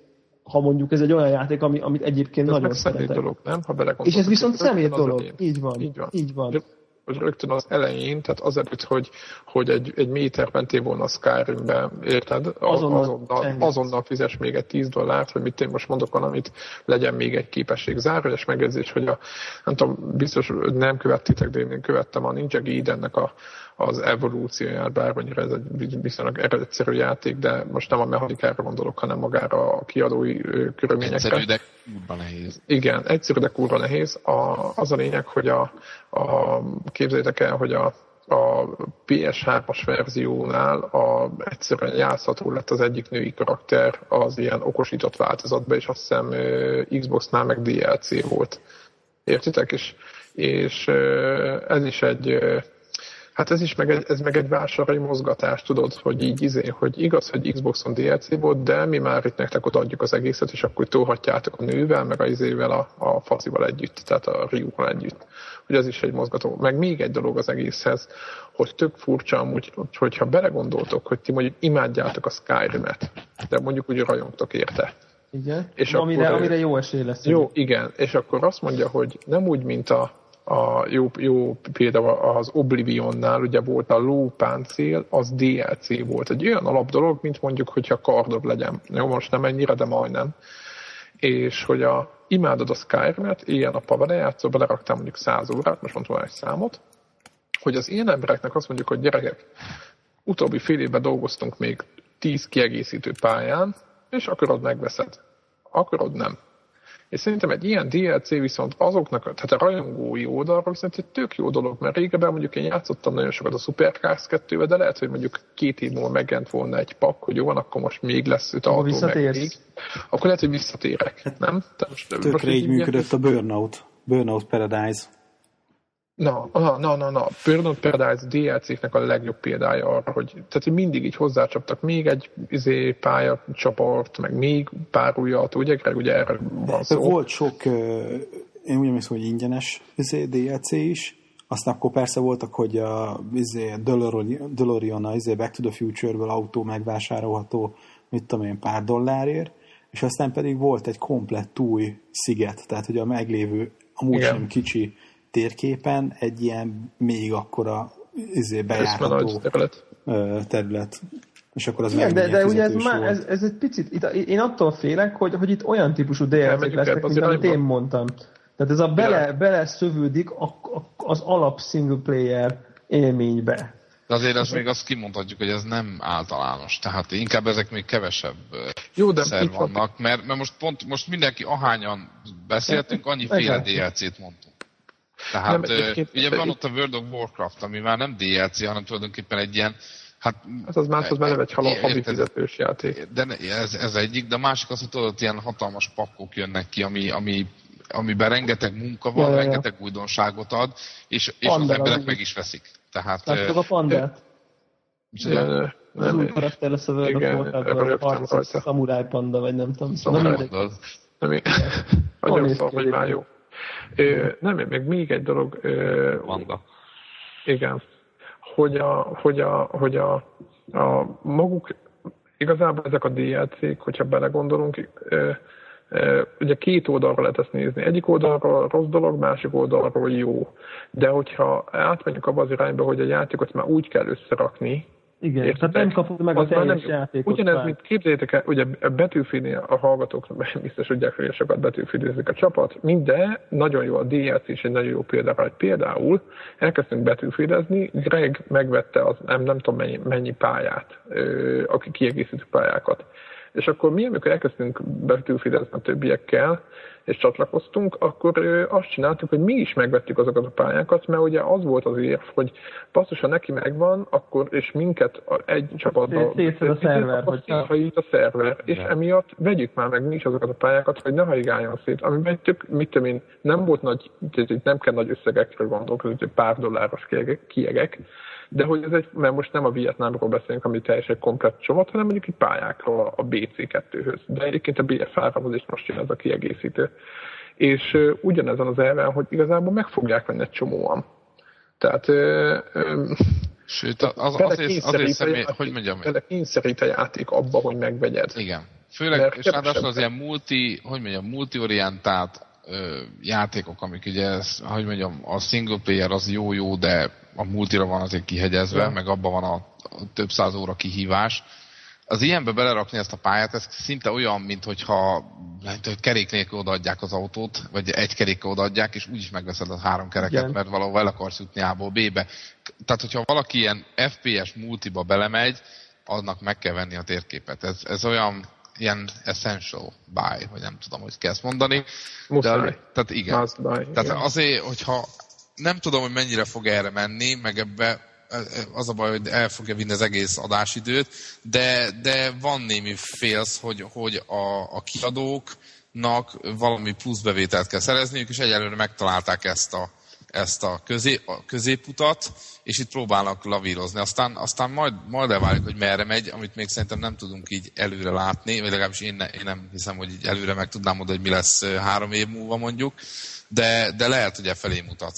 ha mondjuk ez egy olyan játék, ami, amit egyébként Ez nagyon szeretek. dolog, nem? Ha. És ez viszont szemét dolog. Így van. Így van. Így van. Rögtön az elején, tehát azelőtt, hogy, hogy egy, egy méter mentél volna a Skyrimbe, érted? Azonnal azonnal, azonnal fizes még egy 10 dollárt, hogy mit én most mondok valamit, legyen még egy képesség. Zárójeles megjegyzés, hogy a, nem tudom, biztos nem követtitek, de én követtem a Ninja Gaidennek a, az evolúcióját, bármennyire ez egy viszonylag egyszerű játék, de most nem a mechanikára gondolok, hanem magára a kiadói körülményekre. Egyszerű, de kurva nehéz. Igen, egyszerű, de kurva nehéz. A, az a lényeg, hogy a, a, képzeljétek el, hogy a, a PS3-as verziónál a, egyszerűen játszható lett az egyik női karakter az ilyen okosított változatban, és azt hiszem Xbox-nál meg DLC volt. Értitek? És, és ez is egy Hát ez is meg egy, ez meg egy vásárai mozgatás, tudod, hogy így izé, hogy igaz, hogy Xboxon DLC volt, de mi már itt nektek odaadjuk az egészet, és akkor tolhatjátok a nővel, meg a izével a, a facival együtt, tehát a Ryuval együtt. Hogy ez is egy mozgató. Meg még egy dolog az egészhez, hogy tök furcsa amúgy, hogy- hogyha belegondoltok, hogy ti mondjuk imádjátok a Skyrim-et, de mondjuk úgy rajongtok érte. Igen. És amire, akkor- amire jó esély lesz. Jó, igen, és akkor azt mondja, hogy nem úgy, mint a, a jó, jó például az Oblivionnál, ugye volt a lópáncél, az DLC volt. Egy olyan alap dolog, mint mondjuk, hogyha kardod legyen. Jó, most nem ennyire, de majdnem. És hogy a, imádod a Skyrim-et, ilyen-nappal vele játszol, beleraktál mondjuk 100 órát, most mondtam egy számot, hogy az ilyen embereknek azt mondjuk, hogy gyerekek, utóbbi fél évben dolgoztunk még 10 kiegészítő pályán, és akarod megveszed. Akarod nem. És szerintem egy ilyen DLC viszont azoknak, tehát a rajongói oldalról szerintem egy tök jó dolog, mert régebben mondjuk én játszottam nagyon sokat a Supercars 2 de lehet, hogy mondjuk két év múlva megjelent volna egy pak, hogy jó van, akkor most még lesz öt Akkor autó, meg még. Akkor lehet, hogy visszatérek, nem? Tehát most, Tökre most így működött a Burnout. Burnout Paradise. Na, na, na, na, na. Burnout Paradise DLC-knek a legjobb példája arra, hogy, tehát, hogy mindig így hozzácsaptak még egy izé, pályacsoport, meg még pár újat, ugye, Greg, ugye erre van szó. Volt sok, én úgy emlékszem, hogy ingyenes izé, DLC is, aztán akkor persze voltak, hogy a izé, DeLorean a izé, Back to the Future-ből autó megvásárolható, mit tudom én, pár dollárért, és aztán pedig volt egy komplett új sziget, tehát hogy a meglévő, amúgy Igen. sem kicsi térképen egy ilyen még akkora izé, bejárható terület. terület. És akkor az Igen, de, de ugye ez, fizetős má, volt. ez, ez egy picit, itt, én attól félek, hogy, hogy itt olyan típusú DLC-k lesznek, mint amit én mondtam. Tehát ez a bele, bele szövődik a, a, az alap single player élménybe. De azért azt még azt kimondhatjuk, hogy ez nem általános. Tehát inkább ezek még kevesebb Jó, de szer vannak, mert, mert most pont most mindenki ahányan beszéltünk, annyi féle DLC-t mondtunk. Tehát Nem, nem, egyébként- ugye van ott a World of Warcraft, ami már nem DLC, hanem tulajdonképpen egy ilyen, hát... Hát az más, az már nem egy havi Érted? fizetős játék. De ez, ez egyik, de a másik az, hogy tudod, ilyen hatalmas pakkok jönnek ki, ami, ami, amiben rengeteg munka van, Ja, ja, ja. rengeteg újdonságot ad, és, és az Panda, emberek az meg is. veszik. Tehát... Láttok a pandát? Az nem, új karakter lesz a World of Igen, Warcraftban, a rögtön harcos rajta. szamuráj panda, vagy nem tudom. Szóval nem nem mindegy. mondod. nem, Jól nagyon néz szar, ki hogy egyébként. már jó. Ö, nem, még még egy dolog, ö, Panda. igen, hogy a, hogy a, hogy a, a maguk, igazából ezek a DLC-k, hogyha belegondolunk, ö, ugye két oldalra lehet ezt nézni. Egyik oldalról rossz dolog, másik oldalról jó. De hogyha átmegyünk abba az irányba, hogy a játékot már úgy kell összerakni, Igen, Érted? tehát nem kapod meg a Az már teljes nem- játékot. Ugyanez, már. mint képzeljétek el, ugye a Battlefield a hallgatók biztos tudják, hogy sokat battlefield a csapat, minden nagyon jó, a DLC is egy nagyon jó példa, hogy például elkezdtünk battlefieldezni, Greg megvette az nem, nem tudom mennyi, mennyi pályát, ö, aki kiegészítő pályákat. És akkor mi, amikor elkezdtünk battlefieldezni a többiekkel, és csatlakoztunk, akkor azt csináltuk, hogy mi is megvettük azokat a pályákat, mert ugye az volt az érv, hogy basszus, ha neki megvan, akkor és minket egy csapatban Szét- szétszed a szerver, hogyha- széthajít a szerver, és emiatt vegyük már meg mi is azokat a pályákat, hogy ne hajigáljon szét, amiben tök, mit tudom én, nem volt nagy, nem kell nagy összegekről gondolkozni, hogy pár dolláros kiegek, de hogy ez egy, mert most nem a Vietnámról beszélünk, ami teljesen komplett csomag, hanem mondjuk egy pályákról a BC2-höz. De egyébként a BF3-hoz is most jön ez a kiegészítő. És ugyanezen az elven, hogy igazából meg fogják venni egy csomóan. Tehát ö, ö, Sőt, az, azért, azért személy, játék- hogy mondjam, belekényszerít a játék abba, hogy megvegyed. igen. Főleg, Mert és ráadásul az ilyen multi, hogy mondjam, multiorientált ö, játékok, amik ugye, ez, hogy mondjam, a single player az jó-jó, de a multira van azért kihegyezve, Ja. meg abban van a, a több száz óra kihívás. Az ilyenbe belerakni ezt a pályát, ez szinte olyan, mint hogyha hogy kerék nélkül odaadják az autót, vagy egy kerékkel odaadják, és úgyis megveszed a három kereket, Igen. mert valahol el akarsz jutni A-ból B-be. Tehát, hogyha valaki ilyen FPS multiba belemegy, annak meg kell venni a térképet. Ez, ez olyan ilyen essential buy, vagy nem tudom, hogy kell ezt mondani. Muszáj. De, tehát igen. Must buy, Tehát igen. azért, hogyha nem tudom, hogy mennyire fog erre menni, meg ebbe az a baj, hogy el fogja vinni az egész adásidőt, de, de van némi félsz, hogy, hogy a, a kiadóknak valami pluszbevételt kell szerezniük, és egyelőre megtalálták ezt a, ezt a, közé, a középutat, és itt próbálnak lavírozni. Aztán, aztán majd, majd elvárjuk, hogy merre megy, amit még szerintem nem tudunk így előre látni, vagy legalábbis én, ne, én nem hiszem, hogy így előre meg tudnám mondani, hogy mi lesz három év múlva mondjuk, de, de lehet, hogy e felé mutat.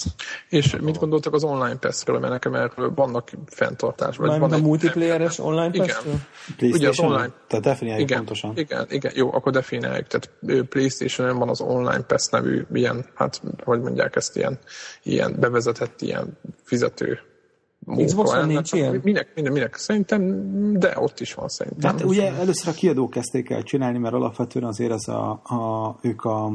És mit gondoltak az online pass-ről, mert nekem erről vannak fenntartás. Vagy van a multiplayeres online Igen. tesztről? PlayStation? online. Tehát definiáljuk Igen, pontosan. igen, igen, jó, akkor definiáljuk. Tehát playstation van az Online Pass nevű ilyen, hát hogy mondják ezt, ilyen, ilyen bevezetett ilyen fizető Xboxon ennek. nincs ilyen? Minek, minek, minek? Szerintem, de ott is van szerintem. Hát ugye először a kiadók kezdték el csinálni, mert alapvetően azért ez a, a ők a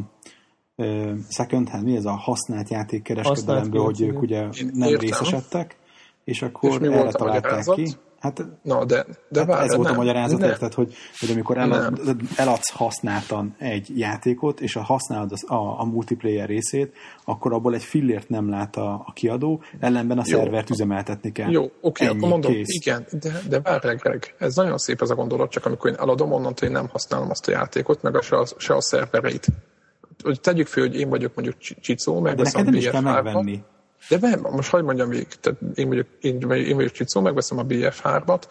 second hand, mi ez a használt játékkereskedelemből, hogy ők ugye nem értem. részesedtek, és akkor És erre a találták ki. Hát, Na, de, de hát várj, ez volt a nem, magyarázat, nem. érted, hogy, hogy amikor elad, eladsz használtan egy játékot, és a használod az, a, a multiplayer részét, akkor abból egy fillért nem lát a, a kiadó, ellenben a Jó. szervert üzemeltetni kell. Jó, oké, Ennyi, akkor mondom, kész. igen, de, de várj, Greg, ez nagyon szép ez a gondolat, csak amikor én eladom, onnantól én nem használom azt a játékot, meg a, se, a, se a szervereit. Hogy tegyük fel, hogy én vagyok mondjuk Csi- Csicó, meg De neked nem is kell megvenni. De nem, most hagyd mondjam végig, tehát én vagyok, én, én vagyok Csicó, megveszem a BF3-at,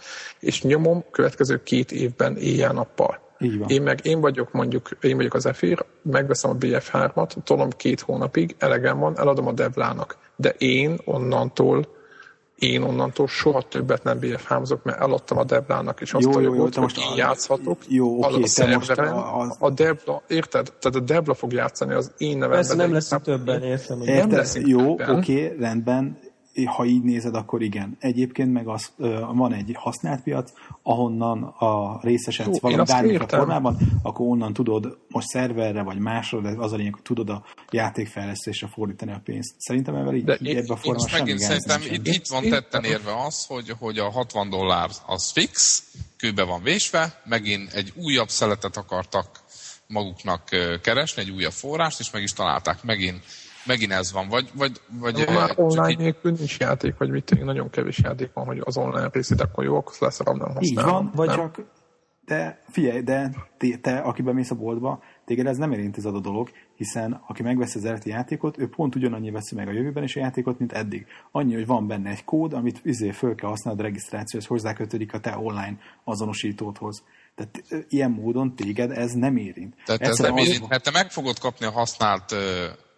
és nyomom következő két évben éjjel-nappal. Én meg én vagyok mondjuk, én vagyok az Efir, megveszem a BF3-at, tolom két hónapig, elegem van, eladom a Devlának. De én onnantól én onnantól soha többet nem BF3-zok, mert eladtam a Devlának, és azt Jó, a jó, jogot, jó, hogy most én a- játszhatok. jó, oké, a te most szerveren, a- a, az- a Devla, érted? Tehát a Devla fog játszani az én nevemben. Persze nem inkább- többen, értem. Hogy Nem leszünk Jó, oké, rendben, ha így nézed, akkor igen. Egyébként meg az, van egy használt piac, ahonnan a részesedsz Jó, valami bármilyen formában, akkor onnan tudod most szerverre vagy másra, de az a lényeg, hogy tudod a játékfejlesztésre fordítani a pénzt. Szerintem ebben így, De így ebben a formában semmi szerintem itt, itt van tetten érve az, hogy, hogy a 60 dollár az fix, kőbe van vésve, megint egy újabb szeletet akartak maguknak keresni, egy újabb forrást, és meg is találták. Megint, megint ez van. Vagy, vagy, vagy már csak online így- nélkül nincs játék, vagy mit tényleg nagyon kevés játék van, hogy az online részét akkor jó, akkor leszerem, nem Így használom. van, vagy nem? csak de figyelj, de te, te, aki bemész a boltba, téged ez nem érint ez a dolog, hiszen aki megveszi az eredeti játékot, ő pont ugyanannyi veszi meg a jövőben is a játékot, mint eddig. Annyi, hogy van benne egy kód, amit izé föl kell használnod a regisztrációhoz, hozzákötődik a te online azonosítódhoz. Tehát ilyen módon téged ez nem érint. Tehát ez nem érint, mert te meg fogod kapni a használt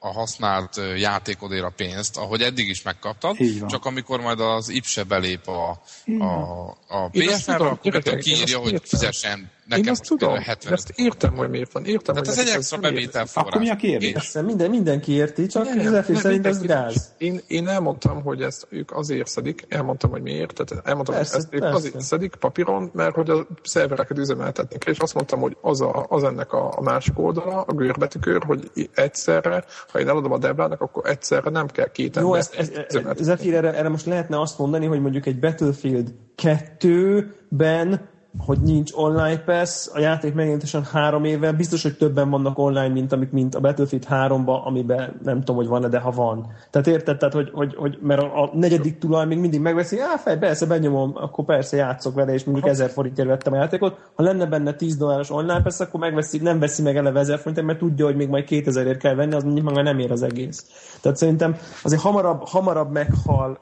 a használt játékodért a pénzt, ahogy eddig is megkaptad, csak amikor majd az IPSE belép a, a, a tudom, akkor kiírja, hogy fizessen nekem Én azt tudom, például én 70 ezt értem, hogy miért van. Értem, Tehát hogy ez egy extra bevétel forrás. Akkor mi a kérdés? Persze, minden, mindenki érti, csak Nem, Zephyr szerint ez gáz. Én, én elmondtam, hogy ezt ők azért szedik, elmondtam, hogy miért, tehát elmondtam, Persze, hogy ezt ők persze. azért szedik papíron, mert hogy a szervereket üzemeltetni kell, és azt mondtam, hogy az, a, az ennek a, a másik oldala, a görbetükör, hogy egyszerre, ha én eladom a Devlának, akkor egyszerre nem kell két Jó, ezt, ezt, üzemeltetni. Zephyr, erre, erre most lehetne azt mondani, hogy mondjuk egy Battlefield 2-ben, hogy nincs online pass, a játék megjelentésen három éve, biztos, hogy többen vannak online, mint amik mint a Battlefield 3-ba, amiben nem tudom, hogy van-e, de ha van. Tehát érted, tehát, hogy, hogy, hogy mert a, a negyedik tulaj még mindig megveszi, á, fej, persze, benyomom, akkor persze játszok vele, és mondjuk 1000 forintért vettem a játékot. Ha lenne benne 10 dolláros online pass, akkor megveszi, nem veszi meg eleve 1000 forintért, mert tudja, hogy még majd 2000ért kell venni, az mondjuk már nem ér az egész. Tehát szerintem azért hamarabb, hamarabb meghal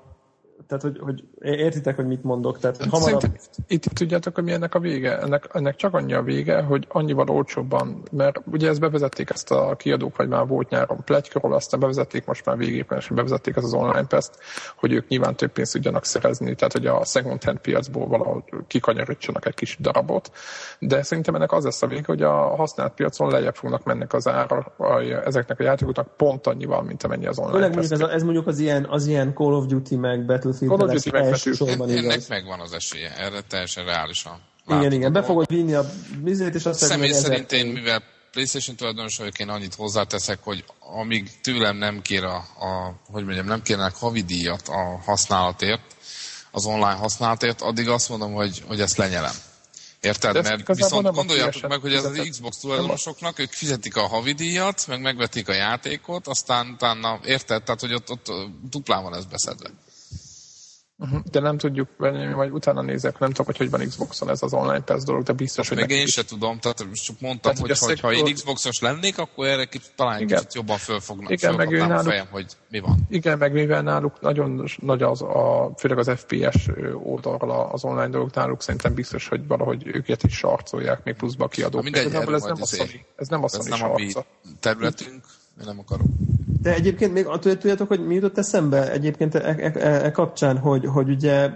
tehát, hogy, hogy értitek, hogy mit mondok? Tehát, hogy hamarabb... Itt, itt tudjátok, hogy mi ennek a vége? Ennek, ennek csak annyi a vége, hogy annyival olcsóbban, mert ugye ezt bevezették ezt a kiadók, vagy már volt nyáron plegykorol, aztán bevezették, most már végében is bevezették ezt az online pest, hogy ők nyilván több pénzt tudjanak szerezni, tehát hogy a second hand piacból valahol kikanyarítsanak egy kis darabot, de szerintem ennek az lesz a vége, hogy a használt piacon lejjebb fognak mennek az ára ezeknek a játékoknak pont annyival, mint amennyi az online Főleg mondjuk ez, ez mondjuk az ilyen, az ilyen Call of Duty meg Battlefield Call of Duty elsősorban En- Ennek megvan az esélye, erre teljesen reálisan. Igen, látom igen, a be fogod vinni a vizét, és azt Személy szerint én, mivel PlayStation tulajdonos vagyok, én annyit hozzáteszek, hogy amíg tőlem nem kér a, a hogy mondjam, nem kérnek havidíjat a használatért, az online használatért, addig azt mondom, hogy, hogy ezt lenyelem. Érted? De Mert viszont gondoljátok meg, hogy ez az. Xbox tulajdonosoknak, ők fizetik a havidíjat, meg megvetik a játékot, aztán utána, érted? Tehát, hogy ott, ott duplán van ez beszedve. Uh-huh. De nem tudjuk venni, vagy utána nézek, nem tudom, hogy hogy van Xboxon ez az online pass dolog, de biztos, hogy Meg én is. se tudom, tehát csak mondtam, Tehát, hogy, hogy ha én szektor- Xboxos lennék, akkor erre kicsit, talán Igen. kicsit jobban fölfognak, Igen, meg a náluk- fejem, hogy mi van. Igen, meg mivel náluk nagyon nagy az, a, főleg az FPS oldalról az online dolgok náluk, szerintem biztos, hogy valahogy őket is sarcolják, még pluszba kiadók. Mindegy, ez nem a majd Sony, ez nem a Ez Sony nem a mi területünk, én nem akarok. De egyébként még tudjátok, hogy mi jutott eszembe egyébként e, e, e, e kapcsán, hogy, hogy ugye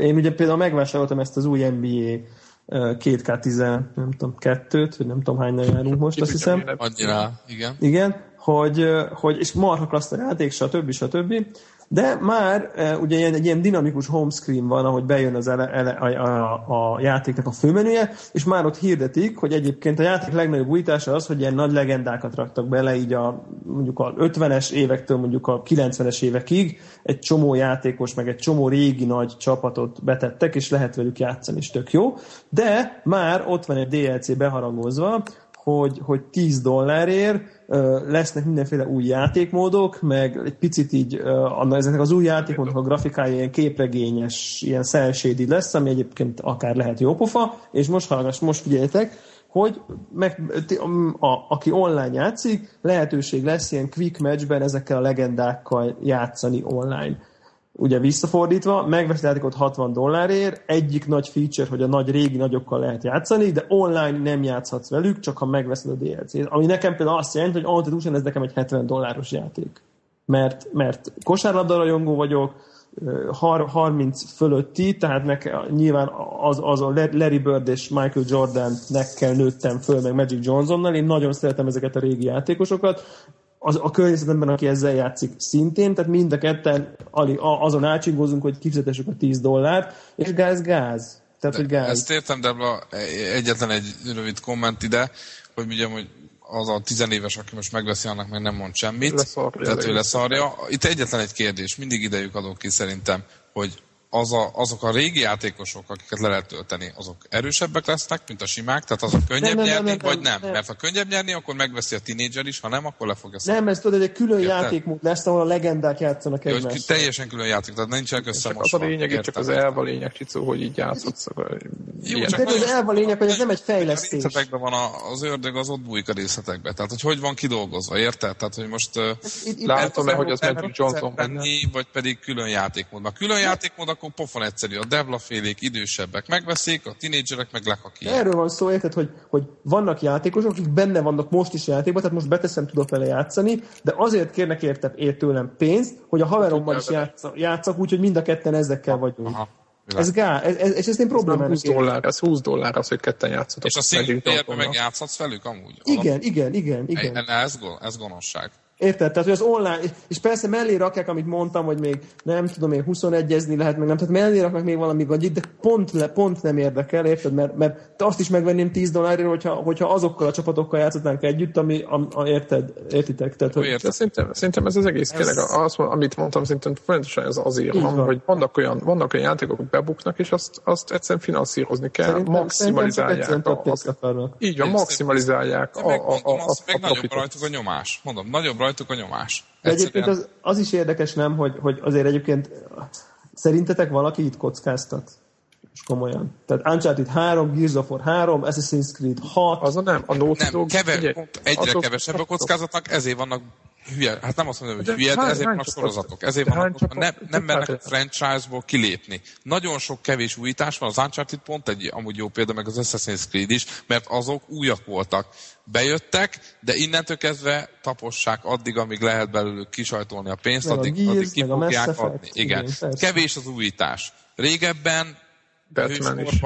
én ugye például megvásároltam ezt az új NBA ö, 2K10, nem tudom, kettőt, vagy nem tudom hányan járunk most, azt hiszem. Annyira, igen. Igen, hogy, hogy és marha klassz a játék, stb. stb. De már e, ugye ilyen, egy ilyen dinamikus homescreen van, ahogy bejön az ele, ele, a, a, a játéknak a főmenüje, és már ott hirdetik, hogy egyébként a játék legnagyobb újítása az, hogy ilyen nagy legendákat raktak bele, így a mondjuk a 50-es évektől mondjuk a 90-es évekig, egy csomó játékos, meg egy csomó régi nagy csapatot betettek, és lehet velük játszani, és tök jó. De már ott van egy DLC beharangozva, hogy, hogy 10 dollárért lesznek mindenféle új játékmódok, meg egy picit így ö, anna, ezeknek az új játékmódok a grafikája ilyen képregényes, ilyen shaded lesz, ami egyébként akár lehet jó pofa, és most hallgass, most figyeljetek, hogy meg, a, a, aki online játszik, lehetőség lesz ilyen quick matchben ezekkel a legendákkal játszani online ugye visszafordítva, megveszi játékot 60 dollárért, egyik nagy feature, hogy a nagy régi nagyokkal lehet játszani, de online nem játszhatsz velük, csak ha megveszed a DLC-t. Ami nekem például azt jelenti, hogy automatikusan ez nekem egy 70 dolláros játék. Mert, mert kosárlabda rajongó vagyok, ö, har- 30 fölötti, tehát nekem nyilván az, az a Larry Bird és Michael Jordan nekkel nőttem föl, meg Magic Johnsonnal, én nagyon szeretem ezeket a régi játékosokat, az, a környezetemben, aki ezzel játszik szintén, tehát mind a ketten azon átsingózunk, hogy kifizetessük a 10 dollárt, és gáz, gáz. Tehát, de hogy gáz. Ezt értem, de egyetlen egy rövid komment ide, hogy ugye, hogy az a tizenéves, aki most megveszi, annak meg nem mond semmit. Leszarja, tehát ő leszarja. Itt egyetlen egy kérdés, mindig idejük adok ki szerintem, hogy az a, azok a régi játékosok, akiket le lehet tölteni, azok erősebbek lesznek, mint a simák, tehát azok könnyebb nem, nyerni, nem, nem, vagy nem? nem? Mert ha könnyebb nyerni, akkor megveszi a tinédzser is, ha nem, akkor le fogja szólni. Nem, ez tudod, egy külön Érted? játékmód lesz, ahol a legendák játszanak egymással. Teljesen külön játék, tehát nincsenek összemosva. Az a lényeg, csak az elva lényeg, Csicó, hogy így játszhatsz. Jó, csak az elva lényeg, hogy ez nem egy fejlesztés. A részletekben van az ördög, az ott bújik a részletekben. Tehát, hogy hogy van kidolgozva, érted? Tehát, hogy most látom hogy az Magic Johnson. Vagy pedig külön játékmód. Külön játékmód, akkor pofon egyszerű a devlafélék idősebbek megveszik, a tinédzserek meg lekakják. Erről van szó, érted, hogy, hogy vannak játékosok, akik benne vannak most is játékban, tehát most beteszem, tudok vele játszani, de azért kérnek érte ért tőlem pénzt, hogy a haverommal is játszak, játszak úgy, hogy mind a ketten ezekkel vagyunk. Aha. Ez gá, ez, ez, és ezt én problémának 20 dollár, ez 20 dollár az, hogy ketten játszatok. És a single meg játszhatsz velük amúgy? Igen, igen, igen, igen. Ez, ez gonoszság. Érted? Tehát, hogy az online, és persze mellé rakják, amit mondtam, hogy még nem tudom én 21-ezni lehet, meg nem, tehát mellé raknak még valami vagy de pont, le, pont nem érdekel, érted? Mert, mert azt is megvenném 10 dollárért, hogyha, hogyha azokkal a csapatokkal játszotnánk együtt, ami, am, a, érted? Értitek? Tehát, hogy... Érted. Szerintem, szerintem ez az egész ez... kérlek, az, amit mondtam, szerintem folyamatosan ez azért van, van, hogy vannak olyan, vannak olyan játékok, hogy bebuknak, és azt, azt egyszerűen finanszírozni kell, szerintem, maximalizálják. Szerintem a, a, így van, maximalizálják a, a, a, a, a, a, a, rajtuk a nyomás. Mondom, nagyobb rajtuk a nyomás. De egyébként az, az is érdekes, nem, hogy, hogy azért egyébként szerintetek valaki itt kockáztat? És komolyan. Tehát Uncharted 3, Gears of War 3, Assassin's Creed 6. Az a nem, a Naughty nem, keve, egyre kevesebb a kockázatnak, ezért vannak hülye, hát nem azt mondom, hogy de hülye, de ezért vannak sorozatok. Ezért vannak, nem, nem mernek a franchise-ból kilépni. Nagyon sok kevés újítás van, az Uncharted pont egy amúgy jó példa, meg az Assassin's Creed is, mert azok újak voltak. Bejöttek, de innentől kezdve tapossák addig, amíg lehet belőlük kisajtolni a pénzt, addig, Gears, addig ki fogják adni. Igen. igen Kevés az újítás. Régebben Batman is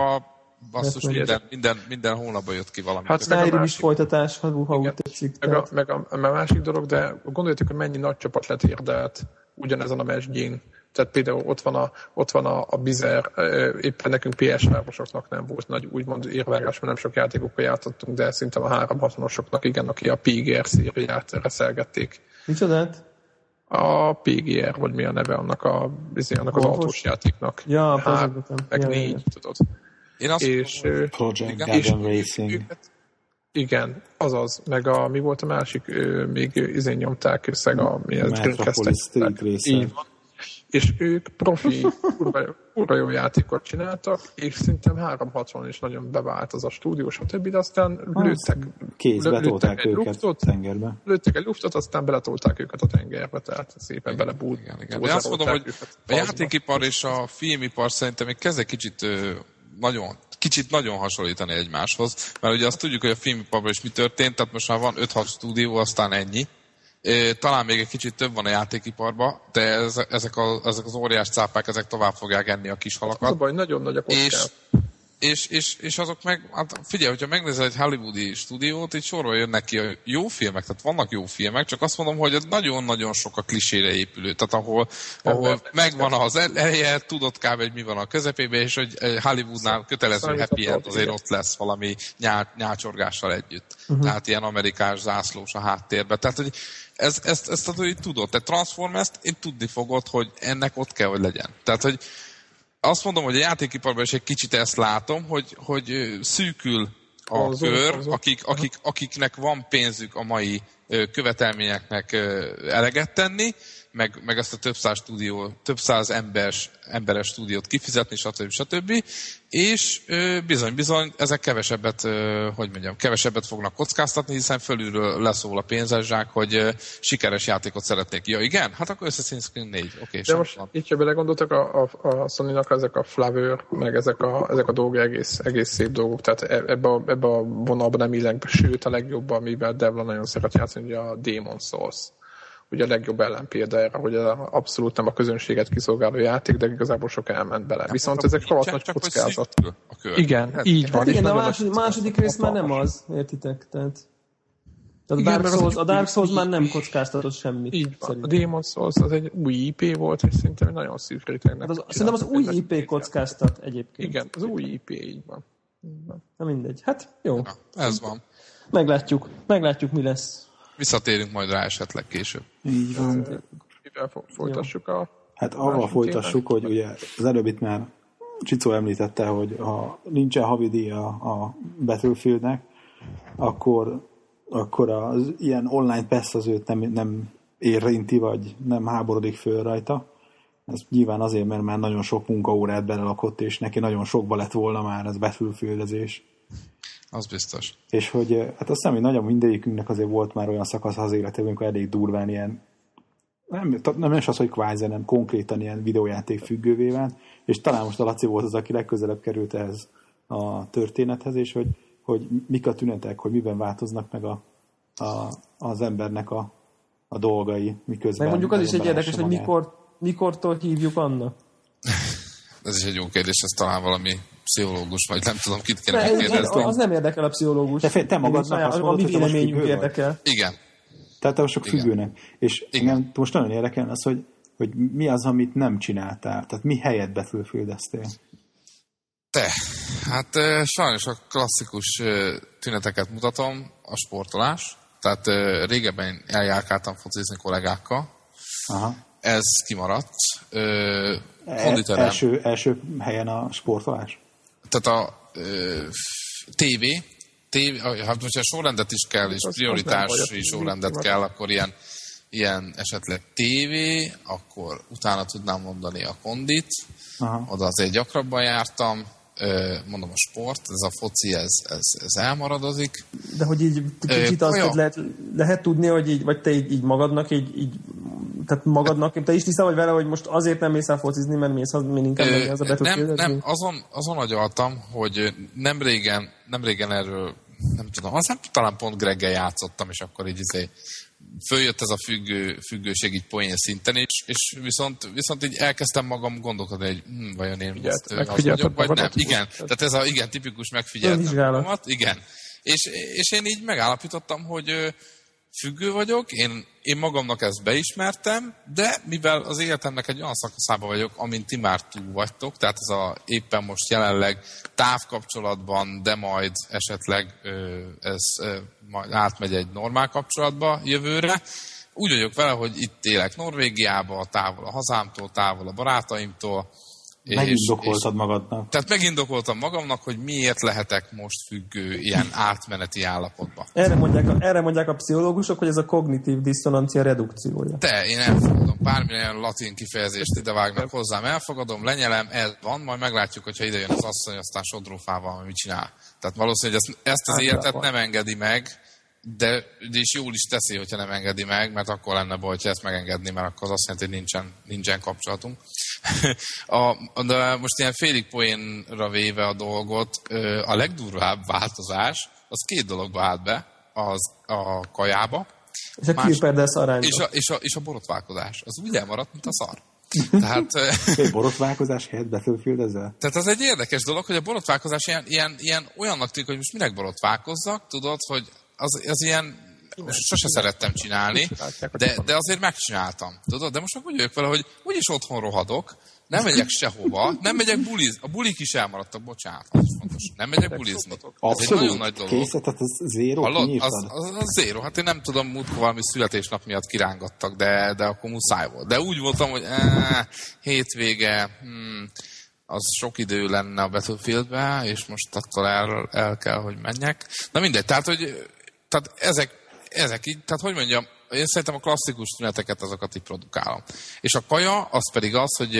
basszus, minden, minden, minden hónapban jött ki valami. Hát Skyrim is folytatás, ha, úgy tetszik. Meg a, meg, a, meg a másik dolog, de gondoljátok, hogy mennyi nagy csapat lett érdelt ugyanezen a mesdjén. Tehát például ott van a, ott van a, a Bizer, éppen nekünk ps osoknak nem volt nagy úgymond érvágás, mert nem sok játékokkal játszottunk, de szinte a 360-osoknak igen, aki a PGR szériát reszelgették. Micsodát? A PGR, vagy mi a neve annak, a, izé, annak az autós játéknak. Ja, hát, meg ja, négy, ja. tudod. Én azt és, mondom, Project Garden Racing. Őket, igen, azaz. Meg a, mi volt a másik, még izén nyomták összeg a Metropolis Street Racer. És ők profi, kurva, kurva jó játékot csináltak, és szerintem 360 is nagyon bevált az a stúdió, stb. De aztán lőttek, kézbe tolták őket luftot, tengerbe. Lőttek egy luftot, aztán beletolták őket a tengerbe, tehát szépen belebúlt. Igen, igen. De azt mondom, hogy a játékipar és a filmipar szerintem még kezd egy kicsit nagyon, kicsit nagyon hasonlítani egymáshoz, mert ugye azt tudjuk, hogy a filmiparban is mi történt, tehát most már van 5-6 stúdió, aztán ennyi. Talán még egy kicsit több van a játékiparban, de ez, ezek, a, ezek az óriás cápák, ezek tovább fogják enni a kis halakat. Az a baj, nagyon nagy a és, és, és, és azok meg, hát figyelj, hogyha megnézel egy hollywoodi stúdiót, itt sorba jönnek ki a jó filmek, tehát vannak jó filmek, csak azt mondom, hogy nagyon-nagyon sok a klisére épülő, tehát ahol, ahol megvan az eleje, tudod kb. hogy mi van a közepében, és hogy Hollywoodnál kötelező happy end azért ott lesz valami nyá, nyácsorgással együtt. Uh-huh. Tehát ilyen amerikás zászlós a háttérben. Tehát, hogy ez, ezt, ezt, ezt tudod, te Transformers-t én tudni fogod, hogy ennek ott kell, hogy legyen. Tehát, hogy azt mondom, hogy a játékiparban is egy kicsit ezt látom, hogy, hogy szűkül a az kör, az akik, akik, akiknek van pénzük a mai követelményeknek eleget tenni, meg, meg ezt a több száz, stúdió, több száz embers, emberes stúdiót kifizetni, stb. stb. És bizony-bizony ezek kevesebbet, hogy mondjam, kevesebbet fognak kockáztatni, hiszen fölülről leszól a pénzes hogy sikeres játékot szeretnék. Ja igen? Hát akkor Creed 4. Oké, okay, De most van. így, ha belegondoltak, a, a, a Sony-nak ezek a flavor, meg ezek a, ezek a dolgok egész, egész szép dolgok, tehát e, ebbe a, ebbe a vonalban nem illeg, sőt a legjobb, amivel Devla nagyon szeret játszani, ugye a Demon Souls ugye a legjobb ellenpélda erre, hogy abszolút nem a közönséget kiszolgáló játék, de igazából sok elment bele. Hát Viszont ezek rohadt nagy kockázat. Igen, hát, így van. Hát igen, de a második, második rész már nem az, értitek? Tehát, Tehát a Igen, Dark, mert az Souls, a Dark Souls már nem kockáztatott semmit. Így van. A. Demon Souls az egy új IP volt, és szerintem nagyon szűk. Hát az, szerintem az új IP kockáztat egyébként. Igen, az új IP, így van. Na mindegy. Hát jó, Na, ez van. meglátjuk. Meglátjuk, mi lesz. Visszatérünk majd rá esetleg később. Így van. Mivel fo- folytassuk a... Hát avval folytassuk, témák? hogy ugye az előbb itt már Csicó említette, hogy ha nincsen havidíja a Battlefieldnek, akkor, akkor az ilyen online pass az őt nem, nem érinti, vagy nem háborodik föl rajta. Ez nyilván azért, mert már nagyon sok munkaórát belelakott, és neki nagyon sokba lett volna már ez Battlefieldezés. Az biztos. És hogy hát azt hiszem, hogy nagyon mindegyikünknek azért volt már olyan szakasz az életében, amikor elég durván ilyen nem, nem is az, hogy kvázi, nem konkrétan ilyen videójáték függővé vált, és talán most a Laci volt az, aki legközelebb került ehhez a történethez, és hogy, hogy mik a tünetek, hogy miben változnak meg a, a, az embernek a, a dolgai, miközben... Meg mondjuk az is egy érdekes, hogy mikor, mikortól hívjuk annak. Ez is egy jó kérdés, ez talán valami pszichológus, vagy nem tudom, kit kéne De ez, megkérdezni. az nem érdekel a pszichológus. De fél, te magadnak azt a mondod, mi te véleményünk függő vagy? érdekel. Igen. Tehát te sok függőnek. És Igen. engem most nagyon érdekel az, hogy, hogy mi az, amit nem csináltál. Tehát mi helyet Battlefieldeztél. Te, hát sajnos a klasszikus tüneteket mutatom, a sportolás. Tehát régebben eljárkáltam focizni kollégákkal, Aha. ez kimaradt. Ö, E- konditerem, első, első helyen a sportolás? Tehát a ö, TV, TV, hát hogyha sorrendet is kell, és nem prioritási sorrendet kell, akkor ilyen, ilyen esetleg TV, akkor utána tudnám mondani a kondit, Aha. oda azért gyakrabban jártam, mondom a sport, ez a foci, ez, ez, ez elmaradozik. De hogy így kicsit azt hogy lehet, lehet tudni, hogy így, vagy te így, így magadnak, így, így, tehát magadnak, te is tisztán vagy vele, hogy most azért nem mész el focizni, mert mész az, még inkább az a Ö, nem, nem, azon, azon agyaltam, hogy nem régen, nem régen erről, nem tudom, aztán talán pont Greggel játszottam, és akkor így izé, följött ez a függő, függőség így poén szinten is, és viszont, viszont így elkezdtem magam gondolkodni, hogy hm, vajon én Figyelt, megfigyelted vagyok, vagy nem. Igen, tehát ez a igen, tipikus megfigyeltem magamat, igen. És, és én így megállapítottam, hogy függő vagyok, én, én magamnak ezt beismertem, de mivel az életemnek egy olyan szakaszában vagyok, amint ti már túl vagytok, tehát ez a éppen most jelenleg távkapcsolatban, de majd esetleg ö, ez ö, majd átmegy egy normál kapcsolatba jövőre, úgy vagyok vele, hogy itt élek Norvégiába, távol a hazámtól, távol a barátaimtól. És- Megindokoltad magadnak. tehát megindokoltam magamnak, hogy miért lehetek most függő ilyen átmeneti állapotban. Erre mondják, a, erre mondják a pszichológusok, hogy ez a kognitív diszonancia redukciója. Te, én elfogadom. Bármilyen latin kifejezést ide vágnak hozzám, elfogadom, lenyelem, ez van, majd meglátjuk, hogyha ide jön az asszony, aztán sodrófával, mit csinál. Tehát valószínűleg ezt, ezt az Általában. életet nem engedi meg, de, de is jól is teszi, hogyha nem engedi meg, mert akkor lenne baj, hogyha ezt megengedni, mert akkor az azt jelenti, hogy nincsen, nincsen kapcsolatunk. a, de most ilyen félig poénra véve a dolgot, a legdurvább változás, az két dologba állt be, az a kajába, És a Más- arányban. és a, és, a, és a borotválkozás. Az úgy elmaradt, mint a szar. Tehát, Egy borotválkozás helyett Battlefield ezzel? tehát az egy érdekes dolog, hogy a borotválkozás ilyen, ilyen, ilyen olyannak tűnik, hogy most minek borotválkozzak, tudod, hogy az, az ilyen sose szerettem csinálni, de, de azért megcsináltam, tudod? De most meg úgy vagyok vele, hogy úgyis otthon rohadok, nem megyek sehova, nem megyek bulizni. A bulik is elmaradtak, bocsánat, az fontos. Nem megyek bulizni. Ez egy Abszolút. nagyon nagy dolog. Kész, tehát ez zéro, Hallod? Az, az, az zéro. Hát én nem tudom, múltkor valami születésnap miatt kirángattak, de, de akkor muszáj volt. De úgy voltam, hogy áh, hétvége, hmm, az sok idő lenne a Battlefieldbe, és most attól el, el kell, hogy menjek. Na mindegy, tehát, hogy tehát ezek, ezek így, tehát hogy mondjam, én szerintem a klasszikus tüneteket azokat így produkálom. És a kaja, az pedig az, hogy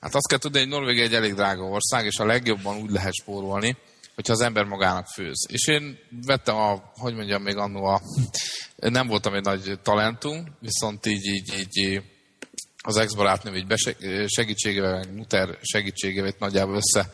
hát azt kell tudni, hogy Norvégia egy elég drága ország, és a legjobban úgy lehet spórolni, hogyha az ember magának főz. És én vettem a, hogy mondjam, még annó a, nem voltam egy nagy talentum, viszont így, így, így az ex-barátnőm így beseg- segítségével, Muter segítségével nagyjából össze,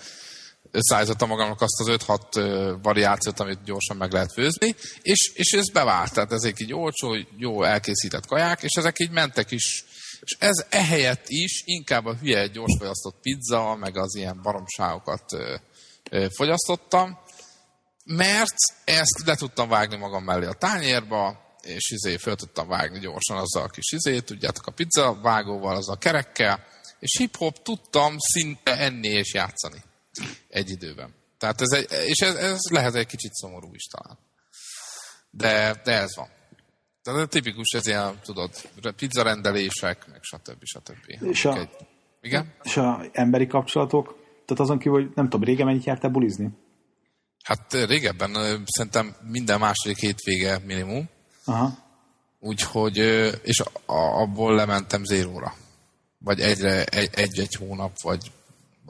összeállítottam magamnak azt az 5-6 ö, variációt, amit gyorsan meg lehet főzni, és, és ez bevált. Tehát ezek így olcsó, jó elkészített kaják, és ezek így mentek is. És ez ehelyett is inkább a hülye gyorsfogyasztott pizza, meg az ilyen baromságokat fogyasztottam. mert ezt le tudtam vágni magam mellé a tányérba, és izé föl tudtam vágni gyorsan azzal a kis izé, tudjátok, a pizza vágóval, az a kerekkel, és hip-hop tudtam szinte enni és játszani egy időben. Tehát ez egy, és ez, ez lehet egy kicsit szomorú is talán. De, de ez van. Tehát ez tipikus, ez ilyen, tudod, pizzarendelések, meg stb. stb. És a, egy, igen? És a emberi kapcsolatok, tehát azon kívül, hogy nem tudom, régen mennyit jártál bulizni? Hát régebben szerintem minden második hétvége minimum. Aha. Úgyhogy, és abból lementem zéróra. Vagy egyre, egy, egy hónap, vagy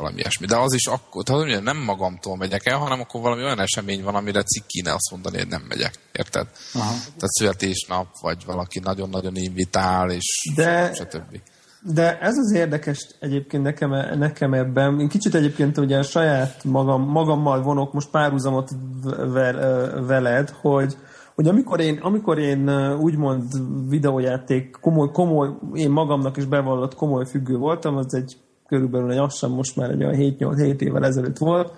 valami ilyesmi. De az is akkor, tehát nem magamtól megyek el, hanem akkor valami olyan esemény van, amire cikkine azt mondani, hogy nem megyek. Érted? Aha. Tehát születésnap, vagy valaki nagyon-nagyon invitál, és De- stb. De ez az érdekes egyébként nekem, nekem ebben. Én kicsit egyébként ugye a saját magam, magammal vonok most párhuzamot ve- veled, hogy, hogy amikor én, amikor én úgymond videójáték komoly, komoly, én magamnak is bevallott komoly függő voltam, az egy körülbelül egy lassan most már egy olyan 7-8-7 évvel ezelőtt volt,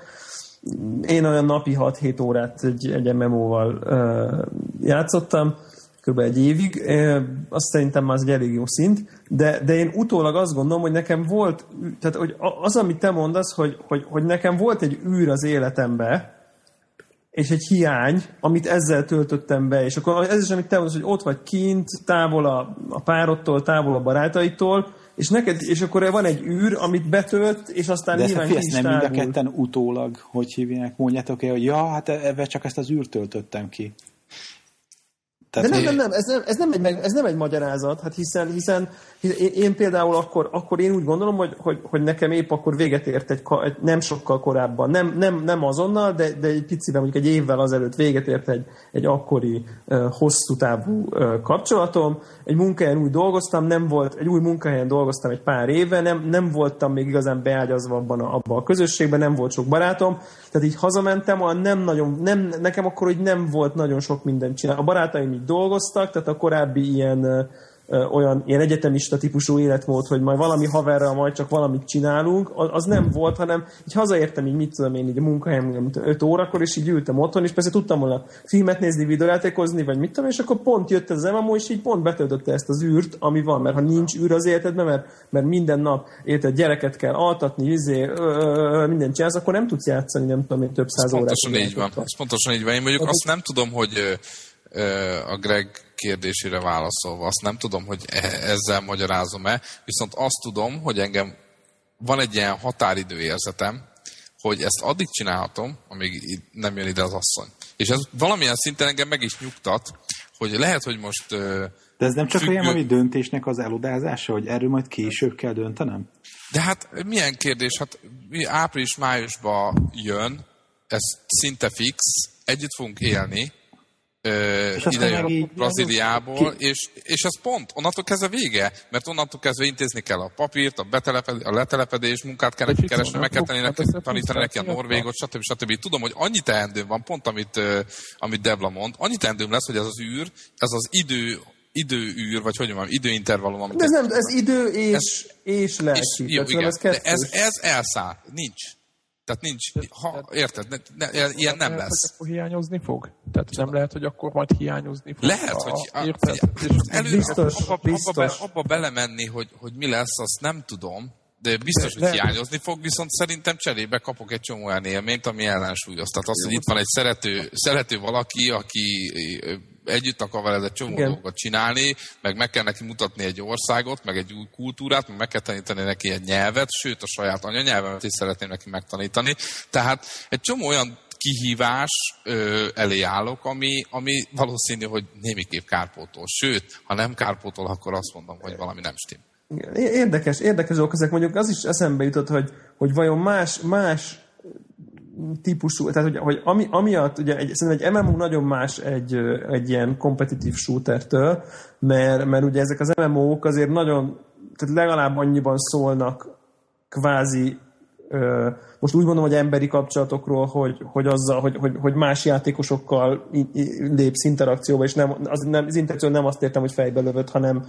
én olyan napi 6-7 órát egy, egy MMO-val uh, játszottam, kb. egy évig, uh, azt szerintem már az egy elég jó szint, de, de én utólag azt gondolom, hogy nekem volt, tehát hogy az, amit te mondasz, hogy, hogy, hogy nekem volt egy űr az életembe, és egy hiány, amit ezzel töltöttem be, és akkor ez is, amit te mondasz, hogy ott vagy kint, távol a, a párodtól, távol a barátaitól, és neked, és akkor van egy űr, amit betölt, és aztán De ezt, nyilván hát, ki ezt nem mind a ketten utólag, hogy hívják, mondjátok el, hogy ja, hát ebben csak ezt az űrt töltöttem ki. De nem, nem, nem, ez nem, ez nem, egy, meg- ez nem egy magyarázat, hát hiszen, hiszen én, én például akkor, akkor én úgy gondolom, hogy, hogy, hogy nekem épp akkor véget ért egy, egy nem sokkal korábban, nem, nem, nem azonnal, de, de egy picivel, mondjuk egy évvel azelőtt véget ért egy, egy akkori uh, hosszú távú uh, kapcsolatom. Egy munkahelyen úgy dolgoztam, nem volt, egy új munkahelyen dolgoztam egy pár éve, nem, nem voltam még igazán beágyazva abban a, abban a közösségben, nem volt sok barátom, tehát így hazamentem, olyan nem nagyon, nem, nekem akkor hogy nem volt nagyon sok mindent csinál. A barátaim így dolgoztak, tehát a korábbi ilyen olyan ilyen egyetemista típusú életmód, hogy majd valami haverral majd csak valamit csinálunk, az, nem volt, hanem így hazaértem, így mit tudom én, így a munkahelyem 5 órakor, és így ültem otthon, és persze tudtam volna filmet nézni, videójátékozni, vagy mit tudom, és akkor pont jött ez az MMO, és így pont betöltötte ezt az űrt, ami van, mert ha nincs űr az életedben, mert, mert minden nap érted, gyereket kell altatni, izé, mindent csinálsz, akkor nem tudsz játszani, nem tudom én, több száz órát. pontosan így van. Ez pontosan így van. Én mondjuk azt nem tudom, hogy a Greg kérdésére válaszolva, azt nem tudom, hogy e- ezzel magyarázom-e, viszont azt tudom, hogy engem van egy ilyen határidő érzetem, hogy ezt addig csinálhatom, amíg nem jön ide az asszony. És ez valamilyen szinten engem meg is nyugtat, hogy lehet, hogy most De ez nem csak Függő- olyan, ami döntésnek az elodázása, hogy erről majd később kell döntenem? De hát milyen kérdés? Hát április-májusban jön, ez szinte fix, együtt fogunk élni, ö, És aztán ide meg jön így- Brazíliából, és, és ez pont, onnantól kezdve vége, mert onnantól kezdve intézni kell a papírt, a, beteleped, a letelepedés, munkát kell neki keresni, meg kell szólnak? tenni neki, Hát ez tanítani neki a norvégot, stb. stb. Tudom, hogy annyi teendőm van, pont amit, amit Debla mond, annyi teendőm lesz, hogy ez az űr, ez az idő, időűr, vagy hogy mondjam, időintervallum, amit De ez nem, ez idő és, és lelki. és, jó, Tehát igen, ez de ez, ez elszáll. Nincs. Tehát nincs. Ha, érted? Ne, ne, ilyen nem lehet, lesz. Hogy akkor hiányozni fog? Tehát nem lehet, hogy akkor majd hiányozni fog? Lehet, a- hogy érted? És elő, Biztos, abba, biztos. Abba, be, abba belemenni, hogy, hogy mi lesz, azt nem tudom, de biztos, De- hogy de- hiányozni fog, viszont szerintem cserébe kapok egy csomó olyan élményt, ami ellensúlyoz. Tehát az, hogy itt van egy szerető, szerető valaki, aki együtt akar veled egy csomó Igen. dolgot csinálni, meg meg kell neki mutatni egy országot, meg egy új kultúrát, meg meg kell tanítani neki egy nyelvet, sőt a saját anyanyelvemet is szeretném neki megtanítani. Tehát egy csomó olyan kihívás ö, elé állok, ami, ami valószínű, hogy némiképp kárpótol. Sőt, ha nem kárpótol, akkor azt mondom, hogy valami nem stim. Igen, Érdekes, érdekes dolgok ezek. Mondjuk az is eszembe jutott, hogy, hogy vajon más, más típusú, tehát hogy, hogy ami, amiatt, ugye egy, szerintem egy MMO nagyon más egy, egy ilyen kompetitív shootertől, mert, mert ugye ezek az MMO-k azért nagyon, tehát legalább annyiban szólnak kvázi most úgy mondom, hogy emberi kapcsolatokról, hogy, hogy, azzal, hogy, hogy, hogy más játékosokkal lépsz interakcióba, és nem, az, nem, az interakció nem azt értem, hogy fejbe lövöd, hanem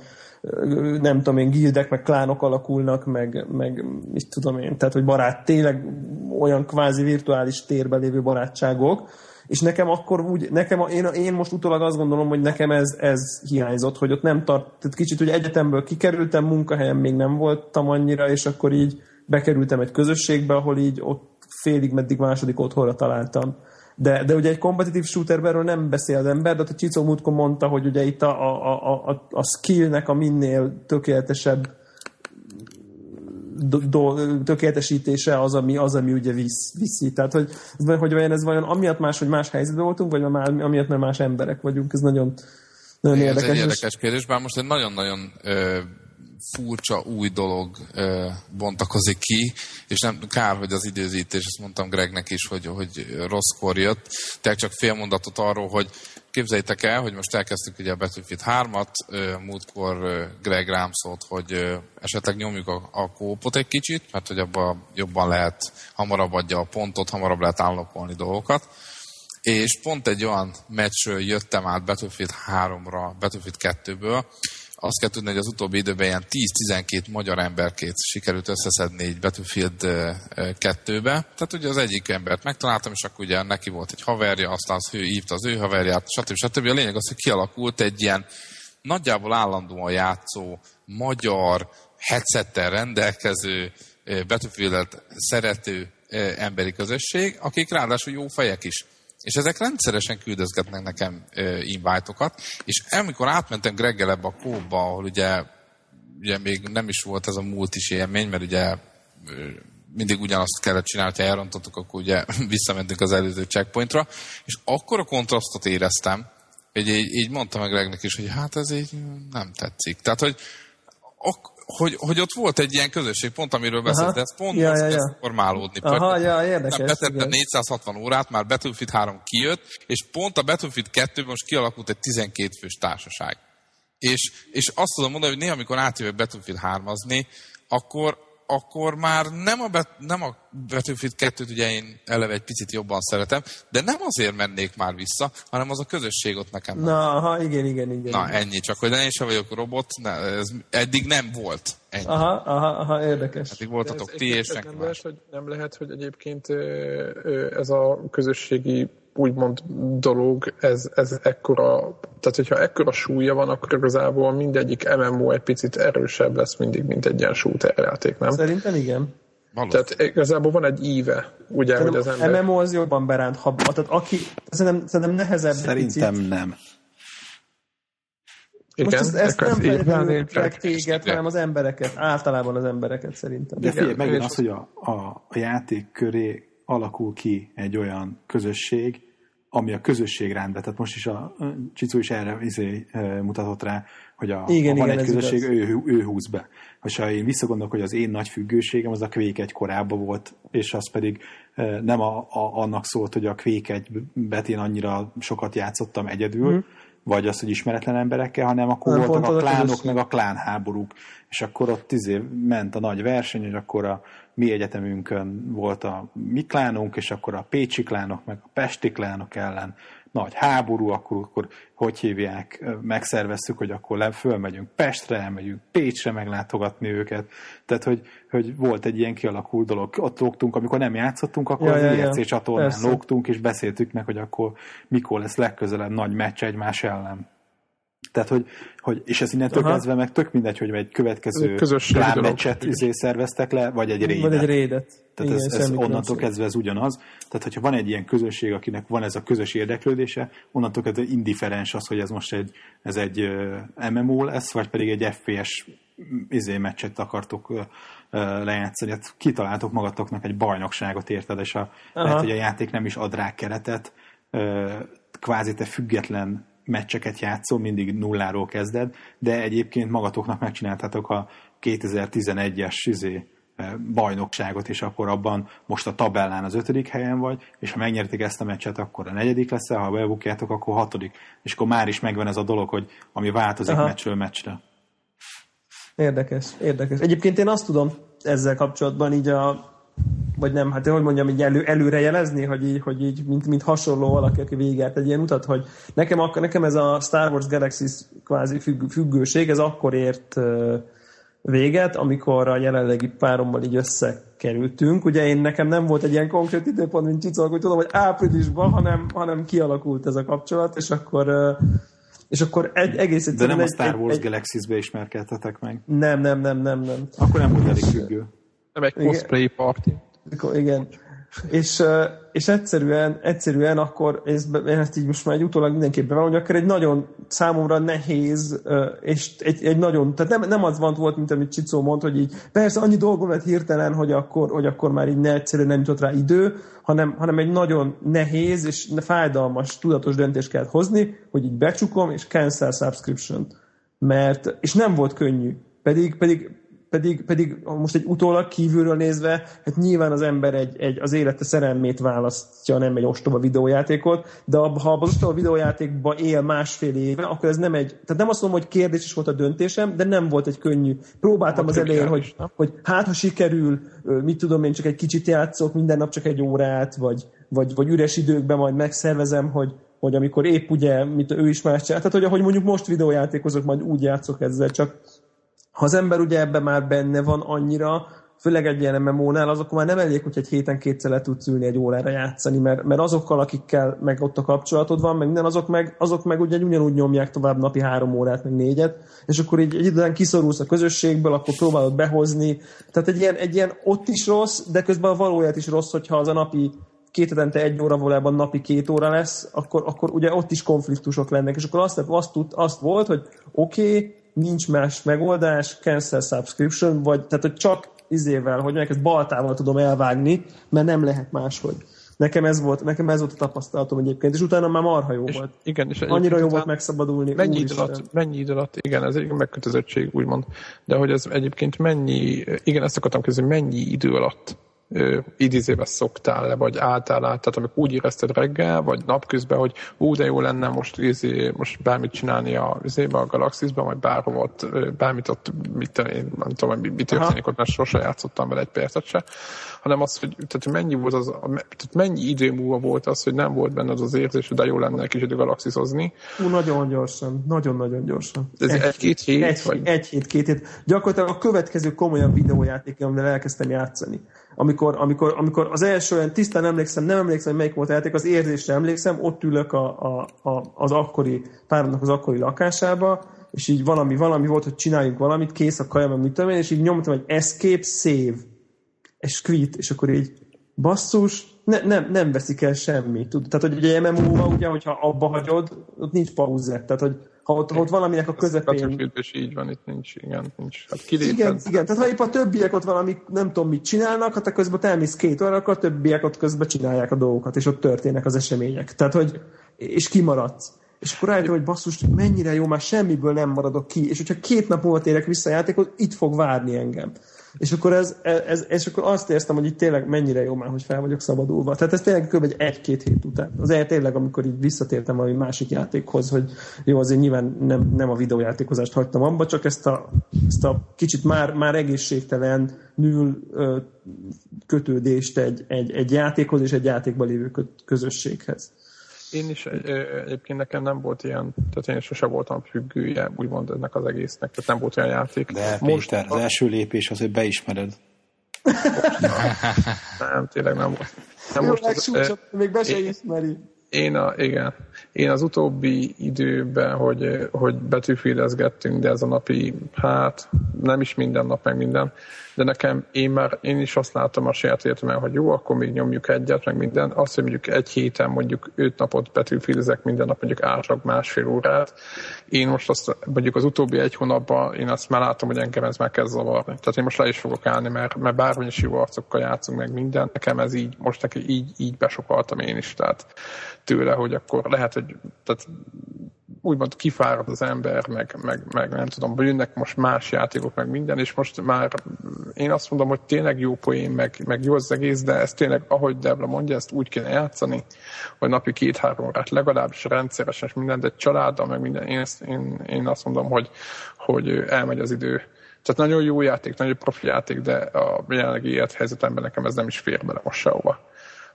nem tudom én, gildek, meg klánok alakulnak, meg, meg mit tudom én, tehát, hogy barát, tényleg olyan kvázi virtuális térben lévő barátságok, és nekem akkor úgy, nekem, a, én, én most utólag azt gondolom, hogy nekem ez, ez hiányzott, hogy ott nem tart, tehát kicsit ugye egyetemből kikerültem, munkahelyen még nem voltam annyira, és akkor így bekerültem egy közösségbe, ahol így ott félig meddig második otthonra találtam. De, de ugye egy kompetitív shooterben nem beszél az ember, de a Csicó múltkor mondta, hogy ugye itt a, a, a, a, a skillnek a minél tökéletesebb do, do, tökéletesítése az, ami, az, ami ugye visz, viszi. Tehát, hogy, hogy vajon ez vajon amiatt más, hogy más helyzetben voltunk, vagy már, amiatt, mert más emberek vagyunk. Ez nagyon, nagyon Igen, érdekes. Ez egy érdekes kérdés, bár most egy nagyon-nagyon ö, furcsa új dolog ö, bontakozik ki, és nem kár, hogy az időzítés, ezt mondtam Gregnek is, hogy, hogy rosszkor jött. Tehát csak fél mondatot arról, hogy képzeljétek el, hogy most elkezdtük ugye a Battlefield 3-at, múltkor Greg rám szólt, hogy esetleg nyomjuk a, a kópot egy kicsit, mert hogy abban jobban lehet, hamarabb adja a pontot, hamarabb lehet állapolni dolgokat. És pont egy olyan meccsről jöttem át Battlefield 3-ra, Battlefield 2-ből, azt kell tudni, hogy az utóbbi időben ilyen 10-12 magyar emberkét sikerült összeszedni egy Battlefield 2-be. Tehát ugye az egyik embert megtaláltam, és akkor ugye neki volt egy haverja, aztán az ő hívta az ő haverját, stb. stb. A lényeg az, hogy kialakult egy ilyen nagyjából állandóan játszó, magyar, headsettel rendelkező, Battlefield-et szerető emberi közösség, akik ráadásul jó fejek is. És ezek rendszeresen küldözgetnek nekem invite-okat, és amikor átmentem Greggel ebbe a kóba, ahol ugye, ugye még nem is volt ez a múlt is élmény, mert ugye mindig ugyanazt kellett csinálni, ha elrontottuk, akkor ugye visszamentünk az előző checkpointra, és akkor a kontrasztot éreztem, hogy így, így mondtam meg Gregnek is, hogy hát ez így nem tetszik. Tehát, hogy ak- hogy, hogy ott volt egy ilyen közösség, pont amiről beszélt, ez pont ja, ja, ja, formálódni. Aha, ja, érdekes. Betette 460 órát, már Battlefield 3 kijött, és pont a Battlefield 2-ben most kialakult egy 12 fős társaság. És, és azt tudom mondani, hogy néha, amikor átjövök Battlefield 3-azni, akkor, akkor már nem a, bet, nem a Battlefield 2-t ugye én eleve egy picit jobban szeretem, de nem azért mennék már vissza, hanem az a közösség ott nekem. Na, aha, igen, igen, igen. Na, igen. ennyi, csak hogy én sem vagyok robot, ne, ez eddig nem volt. Ennyi. Aha, aha, aha, érdekes. Eddig voltatok Ez- ti és senki nem más. lehet, hogy, nem lehet, hogy egyébként ez a közösségi úgymond dolog, ez, ez ekkora, tehát hogyha ekkora súlya van, akkor igazából mindegyik MMO egy picit erősebb lesz mindig, mint egy ilyen shooter játék, nem? Szerintem igen. Valószínű. Tehát igazából van egy íve, ugye, hogy az ember... MMO az jobban beránt, ha, tehát aki, szerintem, szerintem nehezebb Szerintem picit. nem. Igen, Most ezt, ezt nem feltétlenül téged, hanem az embereket, általában az embereket szerintem. De figyelj, megint az, hogy a, a, a játék köré alakul ki egy olyan közösség, ami a közösség rendben. Tehát most is a a Csicu is erre izé, mutatott rá, hogy a, Igen, ha van igen, egy közösség, igaz. ő, ő húz be. És ha én visszagondolok, hogy az én nagy függőségem az a Quake egy korábban volt, és az pedig nem a, a, annak szólt, hogy a Quake egy bet én annyira sokat játszottam egyedül, mm. vagy az, hogy ismeretlen emberekkel, hanem akkor Nem, voltak a a klánok, közösség. meg a klánháborúk, és akkor ott izé ment a nagy verseny, és akkor a mi egyetemünkön volt a mi klánunk, és akkor a pécsi klánok, meg a pesti klánok ellen nagy háború, akkor, akkor hogy hívják, megszerveztük, hogy akkor le, fölmegyünk Pestre, elmegyünk Pécsre meglátogatni őket. Tehát, hogy, hogy volt egy ilyen kialakult dolog. Ott lógtunk, amikor nem játszottunk, akkor Ja, az ja, ja. IRC csatornán Persze. lógtunk, és beszéltük meg, hogy akkor mikor lesz legközelebb nagy meccs egymás ellen. Tehát, hogy, hogy és ez innentől Aha. kezdve meg tök mindegy, hogy egy következő klánmeccset izé szerveztek le, vagy egy rédet. Vagy egy rédet. Tehát Igen, ez, ez onnantól különbség. kezdve ez ugyanaz. Tehát, hogyha van egy ilyen közösség, akinek van ez a közös érdeklődése, onnantól kezdve indiferens az, hogy ez most egy, ez egy MMO lesz, vagy pedig egy FPS izé meccset akartok lejátszani. Hát kitaláltok magatoknak egy bajnokságot, érted, és a, lehet, hogy a játék nem is ad rá keretet, kvázi te független meccseket játszol, mindig nulláról kezded, de egyébként magatoknak megcsináltátok a 2011-es izé, eh, bajnokságot, és akkor abban most a tabellán az ötödik helyen vagy, és ha megnyerték ezt a meccset, akkor a negyedik lesz, ha bebukjátok, akkor hatodik. És akkor már is megvan ez a dolog, hogy ami változik Aha. meccsről meccsre. Érdekes, érdekes. Egyébként én azt tudom ezzel kapcsolatban így a vagy nem, hát én hogy mondjam, így elő, előre jelezni, hogy így, hogy így mint, mint hasonló valaki, aki végigárt egy ilyen utat, hogy nekem, akkor, nekem ez a Star Wars Galaxy kvázi függ, függőség, ez akkor ért véget, amikor a jelenlegi párommal így összekerültünk. Ugye én nekem nem volt egy ilyen konkrét időpont, mint Csicok, hogy tudom, hogy áprilisban, hanem, hanem kialakult ez a kapcsolat, és akkor és akkor egy, egész egyszerűen... De nem a Star Wars egy, Galaxies-be ismerkedtetek meg. Nem, nem, nem, nem, nem. Akkor nem volt elég függő. Nem egy cosplay party. Igen és, és egyszerűen, egyszerűen akkor, ez, én ezt így most már egy utólag mindenképp bevallom, hogy akkor egy nagyon számomra nehéz, és egy, egy nagyon, tehát nem, nem az van volt, mint amit Csicó mond, hogy így persze annyi dolgom lett hirtelen, hogy akkor, hogy akkor már így ne egyszerűen nem jutott rá idő, hanem, hanem egy nagyon nehéz és fájdalmas, tudatos döntést kellett hozni, hogy így becsukom, és cancel subscription. Mert, és nem volt könnyű. Pedig, pedig pedig, pedig most egy utólag kívülről nézve, hát nyilván az ember egy, egy, az élete szerelmét választja, nem egy ostoba videójátékot, de ha az ostoba videójátékba él másfél éve, akkor ez nem egy, tehát nem azt mondom, hogy kérdés is volt a döntésem, de nem volt egy könnyű. Próbáltam az elején, hogy, hogy hát ha sikerül, mit tudom én, csak egy kicsit játszok, minden nap csak egy órát, vagy, vagy, vagy üres időkben majd megszervezem, hogy, hogy amikor épp ugye, mit ő is más csinál, tehát hogy ahogy mondjuk most videójátékozok, majd úgy játszok ezzel, csak ha az ember ugye ebben már benne van annyira, főleg egy ilyen MMO-nál, az akkor már nem elég, hogy egy héten kétszer le tudsz ülni egy órára játszani, mert, mert azokkal, akikkel meg ott a kapcsolatod van, meg minden, azok meg, azok meg ugye ugyanúgy nyomják tovább napi három órát, meg négyet, és akkor így egy időben kiszorulsz a közösségből, akkor próbálod behozni. Tehát egy ilyen, egy ilyen ott is rossz, de közben a valóját is rossz, hogyha az a napi két hetente egy óra valójában napi két óra lesz, akkor, akkor ugye ott is konfliktusok lennek, és akkor azt, azt, tud, azt volt, hogy oké, okay, nincs más megoldás, cancel subscription, vagy tehát, hogy csak izével, hogy ezt baltával tudom elvágni, mert nem lehet máshogy. Nekem ez volt, nekem ez volt a tapasztalatom egyébként, és utána már marha jó és, volt. Igen, és Annyira jó volt megszabadulni. Mennyi idő, alatt, mennyi idő alatt, igen, ez egy megkötözöttség, úgymond, de hogy ez egyébként mennyi, igen, ezt akartam kezdeni, mennyi idő alatt idézébe szoktál le, vagy álltál át, tehát amikor úgy érezted reggel, vagy napközben, hogy ú, de jó lenne most, izé, most bármit csinálni a, izébe, a Galaxisban, vagy bárhol ott, bármit ott, mit, én nem tudom, mi, mi történik ott, mert sose játszottam vele egy percet se, hanem az, hogy tehát mennyi volt az, tehát mennyi idő múlva volt az, hogy nem volt benned az érzés, hogy de jó lenne egy kicsit galaxiszozni. Ú, nagyon gyorsan, nagyon-nagyon gyorsan. Ez egy, egy-két hét? Egy, vagy? egy hét, két hét. Gyakorlatilag a következő komolyabb videójáték, amivel elkezdtem játszani amikor, amikor, amikor az első olyan tisztán emlékszem, nem emlékszem, hogy melyik volt a játék, az érzésre emlékszem, ott ülök a, a, a, az akkori, páromnak az akkori lakásába, és így valami, valami volt, hogy csináljunk valamit, kész a kaja, mit tudom én, és így nyomtam egy escape, save, és quit, és akkor így basszus, ne, nem, nem veszik el semmit. Tehát, hogy ugye MMO-ba, ugye, hogyha abba hagyod, ott nincs pauzet. Tehát, hogy ha ott, ha ott valaminek a közepén... A így van, itt nincs, igen, nincs. Hát igen, igen, tehát ha épp a többiek ott valami nem tudom mit csinálnak, hát a közben te elmész két óra, akkor a többiek ott közben csinálják a dolgokat, és ott történnek az események. Tehát, hogy, és kimaradsz. És akkor rájöttem, hogy basszus, mennyire jó, már semmiből nem maradok ki, és hogyha két nap múlva térek vissza a játékot, itt fog várni engem. És akkor, ez, ez, és akkor azt éreztem, hogy itt tényleg mennyire jó már, hogy fel vagyok szabadulva. Tehát ez tényleg kb. egy egy-két hét után. Az el tényleg, amikor így visszatértem valami másik játékhoz, hogy jó, azért nyilván nem, nem a videójátékozást hagytam abba, csak ezt a, ezt a kicsit már, már egészségtelen nül kötődést egy, egy, egy játékhoz és egy játékban lévő közösséghez. Én is egyébként nekem nem volt ilyen, tehát én sose voltam függője, úgymond ennek az egésznek, tehát nem volt olyan játék. De Most Péter, az első lépés az, hogy beismered. nem, tényleg nem volt. Nem Jó, most az, még be se ismeri. Én, a, igen, én az utóbbi időben, hogy, hogy betűfélezgettünk, de ez a napi, hát nem is minden nap, meg minden, de nekem én már, én is azt látom a saját életemben, hogy jó, akkor még nyomjuk egyet, meg minden. Azt, hogy mondjuk egy héten mondjuk öt napot betűfélezek minden nap, mondjuk átlag másfél órát. Én most azt, mondjuk az utóbbi egy hónapban, én azt már látom, hogy engem ez már kezd zavarni. Tehát én most le is fogok állni, mert, mert is jó arcokkal játszunk meg minden, nekem ez így, most neki így, így besokaltam én is. Tehát tőle, hogy akkor lehet, hogy tehát úgymond kifárad az ember, meg, meg, meg nem tudom, jönnek most más játékok, meg minden, és most már én azt mondom, hogy tényleg jó poén, meg, meg jó az egész, de ez tényleg, ahogy Debla mondja, ezt úgy kéne játszani, hogy napi két-három órát legalábbis rendszeresen, és minden, de családdal, meg minden, én, ezt, én, én azt mondom, hogy, hogy elmegy az idő. Tehát nagyon jó játék, nagyon profi játék, de a jelenlegi élethelyzetemben nekem ez nem is fér bele most sehova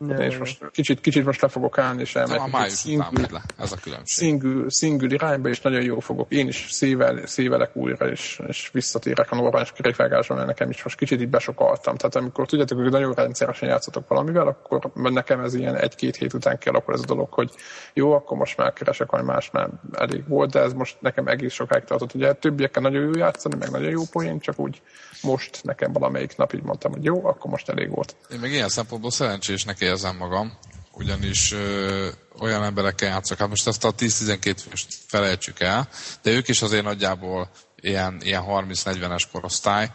Hát én is most kicsit, kicsit most le fogok állni, és elmegyek után megy le. Ez a különbség. single, single irányba, és nagyon jó fogok. Én is szével, szévelek újra, és, és visszatérek a normális kerékvágásra, mert nekem is most kicsit így besokaltam. Tehát amikor tudjátok, hogy nagyon rendszeresen játszotok valamivel, akkor nekem ez ilyen egy-két hét után kialakul ez a dolog, hogy jó, akkor most már keresek valami más, már elég volt, de ez most nekem egész sokáig tartott. Ugye többiekkel nagyon jó játszani, meg nagyon jó poén, csak úgy most nekem valamelyik nap így mondtam, hogy jó, akkor most elég volt. Én meg ilyen szempontból szerencsésnek érzem magam, ugyanis ö, olyan emberekkel játszok, hát most ezt a 10-12 főst felejtsük el, de ők is azért nagyjából ilyen, ilyen 30-40-es korosztály,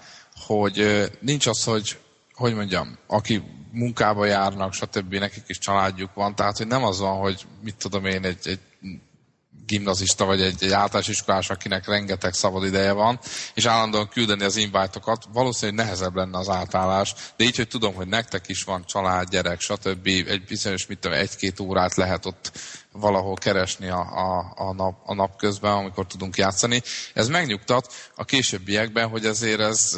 hogy ö, nincs az, hogy hogy mondjam, aki munkába járnak, stb. nekik is családjuk van, tehát hogy nem az van, hogy mit tudom én, egy, egy gimnazista vagy egy, egy általános iskolás, akinek rengeteg szabad ideje van, és állandóan küldeni az invite-okat, valószínűleg nehezebb lenne az átállás, de így, hogy tudom, hogy nektek is van család, gyerek, stb. egy bizonyos, mit tudom, egy-két órát lehet ott valahol keresni a, a, a, nap, a nap közben, amikor tudunk játszani. Ez megnyugtat a későbbiekben, hogy ezért ez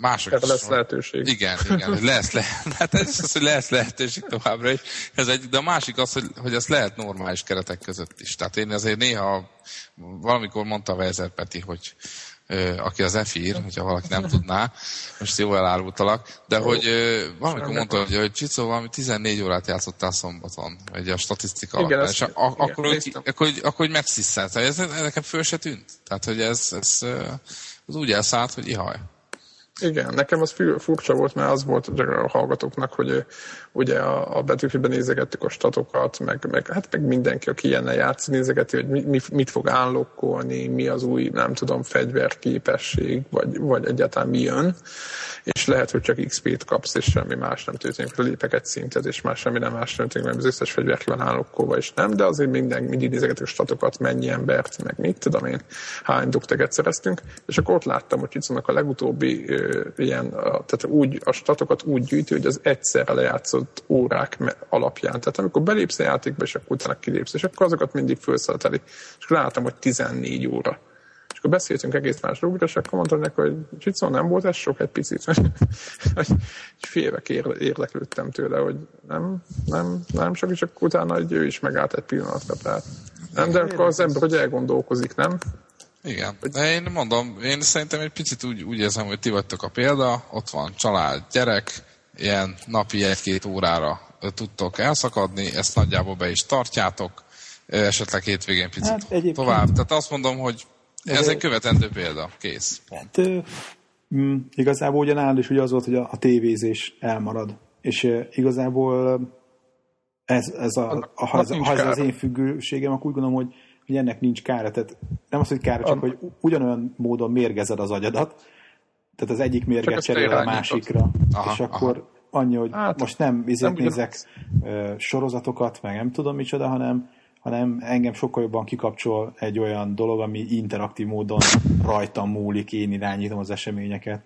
mások is lesz lehetőség. Igen, igen, lesz, le, hát ez az, hogy lesz lehetőség továbbra is. Ez egy, de a másik az, hogy, hogy ez lehet normális keretek között is. Tehát én azért néha, valamikor mondta Weiser Peti, hogy ö, aki az EFIR, hogyha valaki nem tudná, most jó elárultalak, de hogy ö, valamikor mondta, hogy, hogy Csicó valami 14 órát játszottál szombaton, vagy a statisztika Igen, alapján, és a, a, igen, akkor, hogy, akkor, hogy, akkor, hogy megsziszent. Ez, ez nekem föl se tűnt. Tehát, hogy ez, ez, az úgy elszállt, hogy ihaj. Igen, nekem az furcsa volt, mert az volt a hallgatóknak, hogy ugye a, a betűfében nézegettük a statokat, meg, meg, hát meg mindenki, aki ilyennel játsz, nézegeti, hogy mi, mi, mit fog állokkolni, mi az új, nem tudom, fegyverképesség, vagy, vagy egyáltalán mi jön, és lehet, hogy csak XP-t kapsz, és semmi más nem történik, lépek egy szintet, és már semmi nem más történik, mert az összes fegyver ki van állokkolva, és nem, de azért minden, mindig nézegetük a statokat, mennyi embert, meg mit tudom én, hány dukteget szereztünk, és akkor ott láttam, hogy Csicónak a legutóbbi ö, ilyen, a, tehát úgy, a statokat úgy gyűjti, hogy az egyszerre lejátszott órák me- alapján. Tehát amikor belépsz a játékba, és akkor utána kilépsz, és akkor azokat mindig felszeleteli. És akkor láttam, hogy 14 óra. És akkor beszéltünk egész más dolgokra, és akkor mondtam neki, hogy Csicó, nem volt ez sok egy picit. Hogy fél évek ér- érdeklődtem tőle, hogy nem, nem, nem sok, és akkor utána hogy ő is megállt egy pillanatra. Tehát nem, de akkor az ember, hogy elgondolkozik, nem? Igen, de én mondom, én szerintem egy picit úgy, úgy érzem, hogy ti vagytok a példa, ott van család, gyerek, ilyen napi egy-két órára tudtok elszakadni, ezt nagyjából be is tartjátok, esetleg hétvégén picit Hát egyébként- tovább. Tehát azt mondom, hogy ez Ez egy követendő példa, kész. Pont. Hát, mm, igazából ugye nálad is ugye az volt, hogy a, a tévézés elmarad. És ö, igazából ez, ez a, a, ha, ez, annak nincs ha ez az én függőségem, akkor úgy gondolom, hogy, hogy ennek nincs kára. Tehát nem az, hogy kára, csak Annak- hogy ugyanolyan módon mérgezed az agyadat. Tehát az egyik mérget cserél a másikra. Aha, és akkor annyi, hogy Hát, most nem nem ugyanaz. nézek ö, sorozatokat, meg nem tudom micsoda, hanem hanem engem sokkal jobban kikapcsol egy olyan dolog, ami interaktív módon rajtam múlik, én irányítom az eseményeket.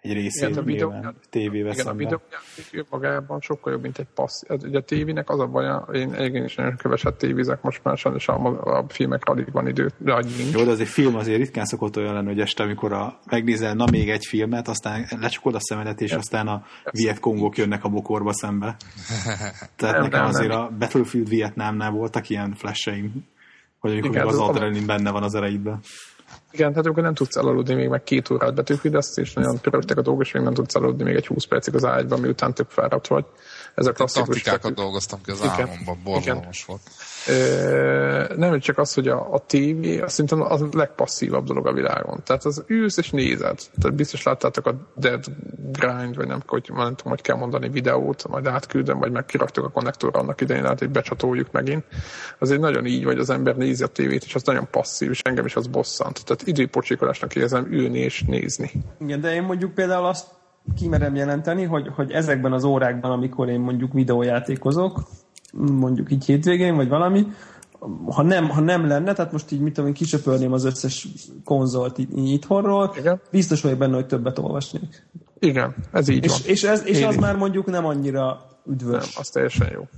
Egy részét Igen, a videó- nyilván tévével Igen, a szemben. videójáték magában sokkal jobb, mint egy passz. Ez, ugye a tévének az a baja, én egyébként is nagyon keveset tévizek most már, sajnos a, a filmek alig van idő, de annyi nincs. Jó, de azért film azért ritkán szokott olyan lenni, hogy este, amikor a, megnézel, na még egy filmet, aztán lecsukod a szemedet, és aztán a Vietkongok jönnek a bokorba szembe. Tehát Nem, nekem nem, azért nem. a Battlefield Vietnámnál voltak ilyen flasheim, hogy amikor Igen, még az ez az- adrenalin benne van az ereidben. Igen, tehát akkor nem tudsz elaludni még meg két órát betűfidesz, és nagyon pörögtek a dolgok, és még nem tudsz elaludni még egy 20 percig az ágyban, miután tök fáradt vagy. Ez a klasszikus Taktikákat betű. dolgoztam ki az Igen. álmomban, borzalmas volt. Ö, nem csak az, hogy a, a tévé, az szerintem az a legpasszívabb dolog a világon. Tehát az ülsz és nézed. Tehát biztos láttátok a Dead Grind, vagy nem, hogy, nem tudom, hogy kell mondani videót, majd átküldöm, vagy megkiraktuk a konnektorra annak idején, hát hogy becsatoljuk megint. Az egy nagyon így, vagy az ember nézi a tévét, és az nagyon passzív, és engem is az bosszant. Tehát időpocsékolásnak érzem ülni és nézni. Igen, de én mondjuk például azt kimerem jelenteni, hogy, hogy ezekben az órákban, amikor én mondjuk videójátékozok, mondjuk így hétvégén, vagy valami, ha nem, ha nem lenne, tehát most így mit tudom én, kisöpörném az összes konzolt így, így itthonról, Igen. biztos vagyok benne, hogy többet olvasnék. Igen, ez így van. És, és, ez, és Én az már mondjuk nem annyira üdvös. Nem, az teljesen jó.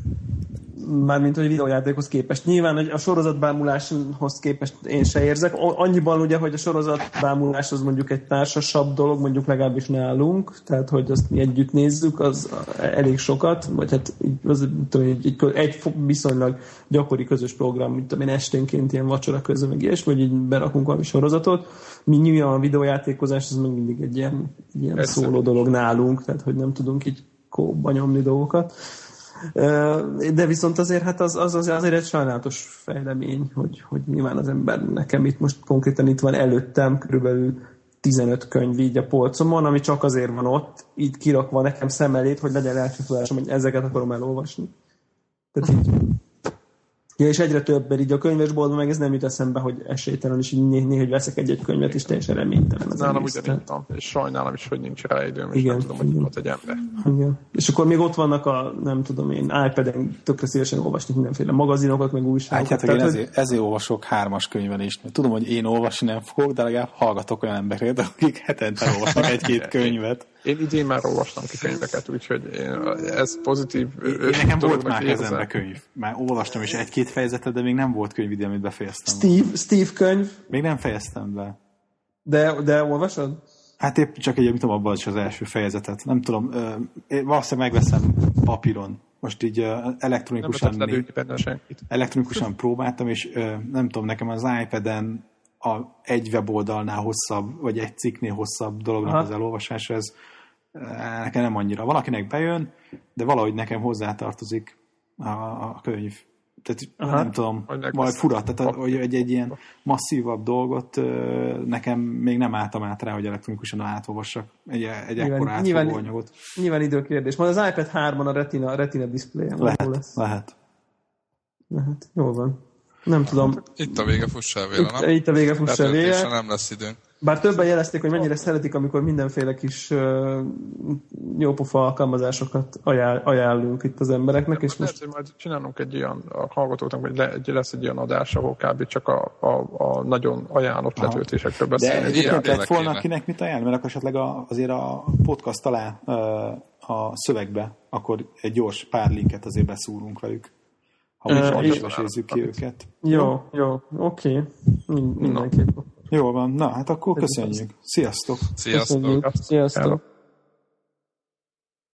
mármint hogy videójátékhoz képest. Nyilván hogy a sorozatbámuláshoz képest én se érzek. Annyiban ugye, hogy a sorozatbámulás az mondjuk egy társasabb dolog, mondjuk legalábbis nálunk, tehát hogy azt mi együtt nézzük, az elég sokat, vagy hát az, tudom, egy, egy, egy viszonylag gyakori közös program, mint tudom én esténként ilyen vacsora közben, meg ilyesmi, hogy így berakunk valami sorozatot. Mi nyilván a videójátékozás, az meg mindig egy ilyen, ilyen szóló dolog nálunk, tehát hogy nem tudunk így kóba nyomni dolgokat. De viszont azért hát az, az, az azért egy sajnálatos fejlemény, hogy, hogy nyilván az ember nekem itt most konkrétan itt van előttem körülbelül 15 könyv így a polcomon, ami csak azért van ott, itt kirakva nekem szem elét, hogy legyen elcsatolásom, hogy ezeket akarom elolvasni. Tehát így Ja, és egyre több, mert így a könyvesboltban meg ez nem jut eszembe, hogy esélytelen, és így néha, hogy veszek egy-egy könyvet, és teljesen reménytelen. Az Nálam ugyanígy van, és sajnálom is, hogy nincs rá időm, és igen, nem tudom, hogy ott egy ember. Igen. És akkor még ott vannak a, nem tudom én, iPad-en tökre szívesen olvasni mindenféle magazinokat, meg újságokat. Hát, hát hogy... ezért, ezért olvasok hármas könyven is. Tudom, hogy én olvasni nem fogok, de legalább hallgatok olyan embereket, akik hetente olvasnak egy-két könyvet. Én idén már olvastam ki könyveket, úgyhogy én, ez pozitív. Én, én nekem volt már kezembe könyv. Már olvastam is egy-két fejezetet, de még nem volt könyv ide, amit befejeztem. Steve, Steve könyv? Még nem fejeztem be. De, de olvasod? Hát épp csak egy, tudom, abban is az első fejezetet. Nem tudom, én valószínűleg megveszem papíron. Most így elektronikusan, nem elektronikusan próbáltam, és nem tudom, nekem az iPad-en a egy weboldalnál hosszabb, vagy egy cikknél hosszabb dolognak Aha. az elolvasása, ez nekem nem annyira. Valakinek bejön, de valahogy nekem hozzátartozik a, a könyv. Tehát Aha. nem tudom, vagy fura, tehát hogy egy, egy ilyen masszívabb dolgot nekem még nem álltam át rá, hogy elektronikusan átolvassak egy, egy ekkor átfogó anyagot. Nyilván időkérdés. Majd az iPad 3-on a Retina, a Retina display lehet, lesz. lehet. Lehet, jól van. Nem tudom. Itt a vége fussa véle, nem? Itt a vége fussa véle. nem lesz időnk. Bár többen jelezték, hogy mennyire szeretik, amikor mindenféle kis uh, jópofa alkalmazásokat ajánl, ajánlunk itt az embereknek. És most... Lehet, majd csinálunk egy ilyen, a hallgatóknak, hogy le, egy, lesz egy ilyen adás, ahol kb. csak a, a, a nagyon ajánlott Aha. letöltésekről beszélni. De egyébként lett volna akinek mit ajánl, mert akkor esetleg a, azért a podcast alá a szövegbe, akkor egy gyors pár linket azért beszúrunk velük. Ha úgy uh, mesézzük ki őket. Jó, jó, oké. Okay. Mindenképp. Jó van, na hát akkor köszönjük. Sziasztok! Sziasztok! Sziasztok!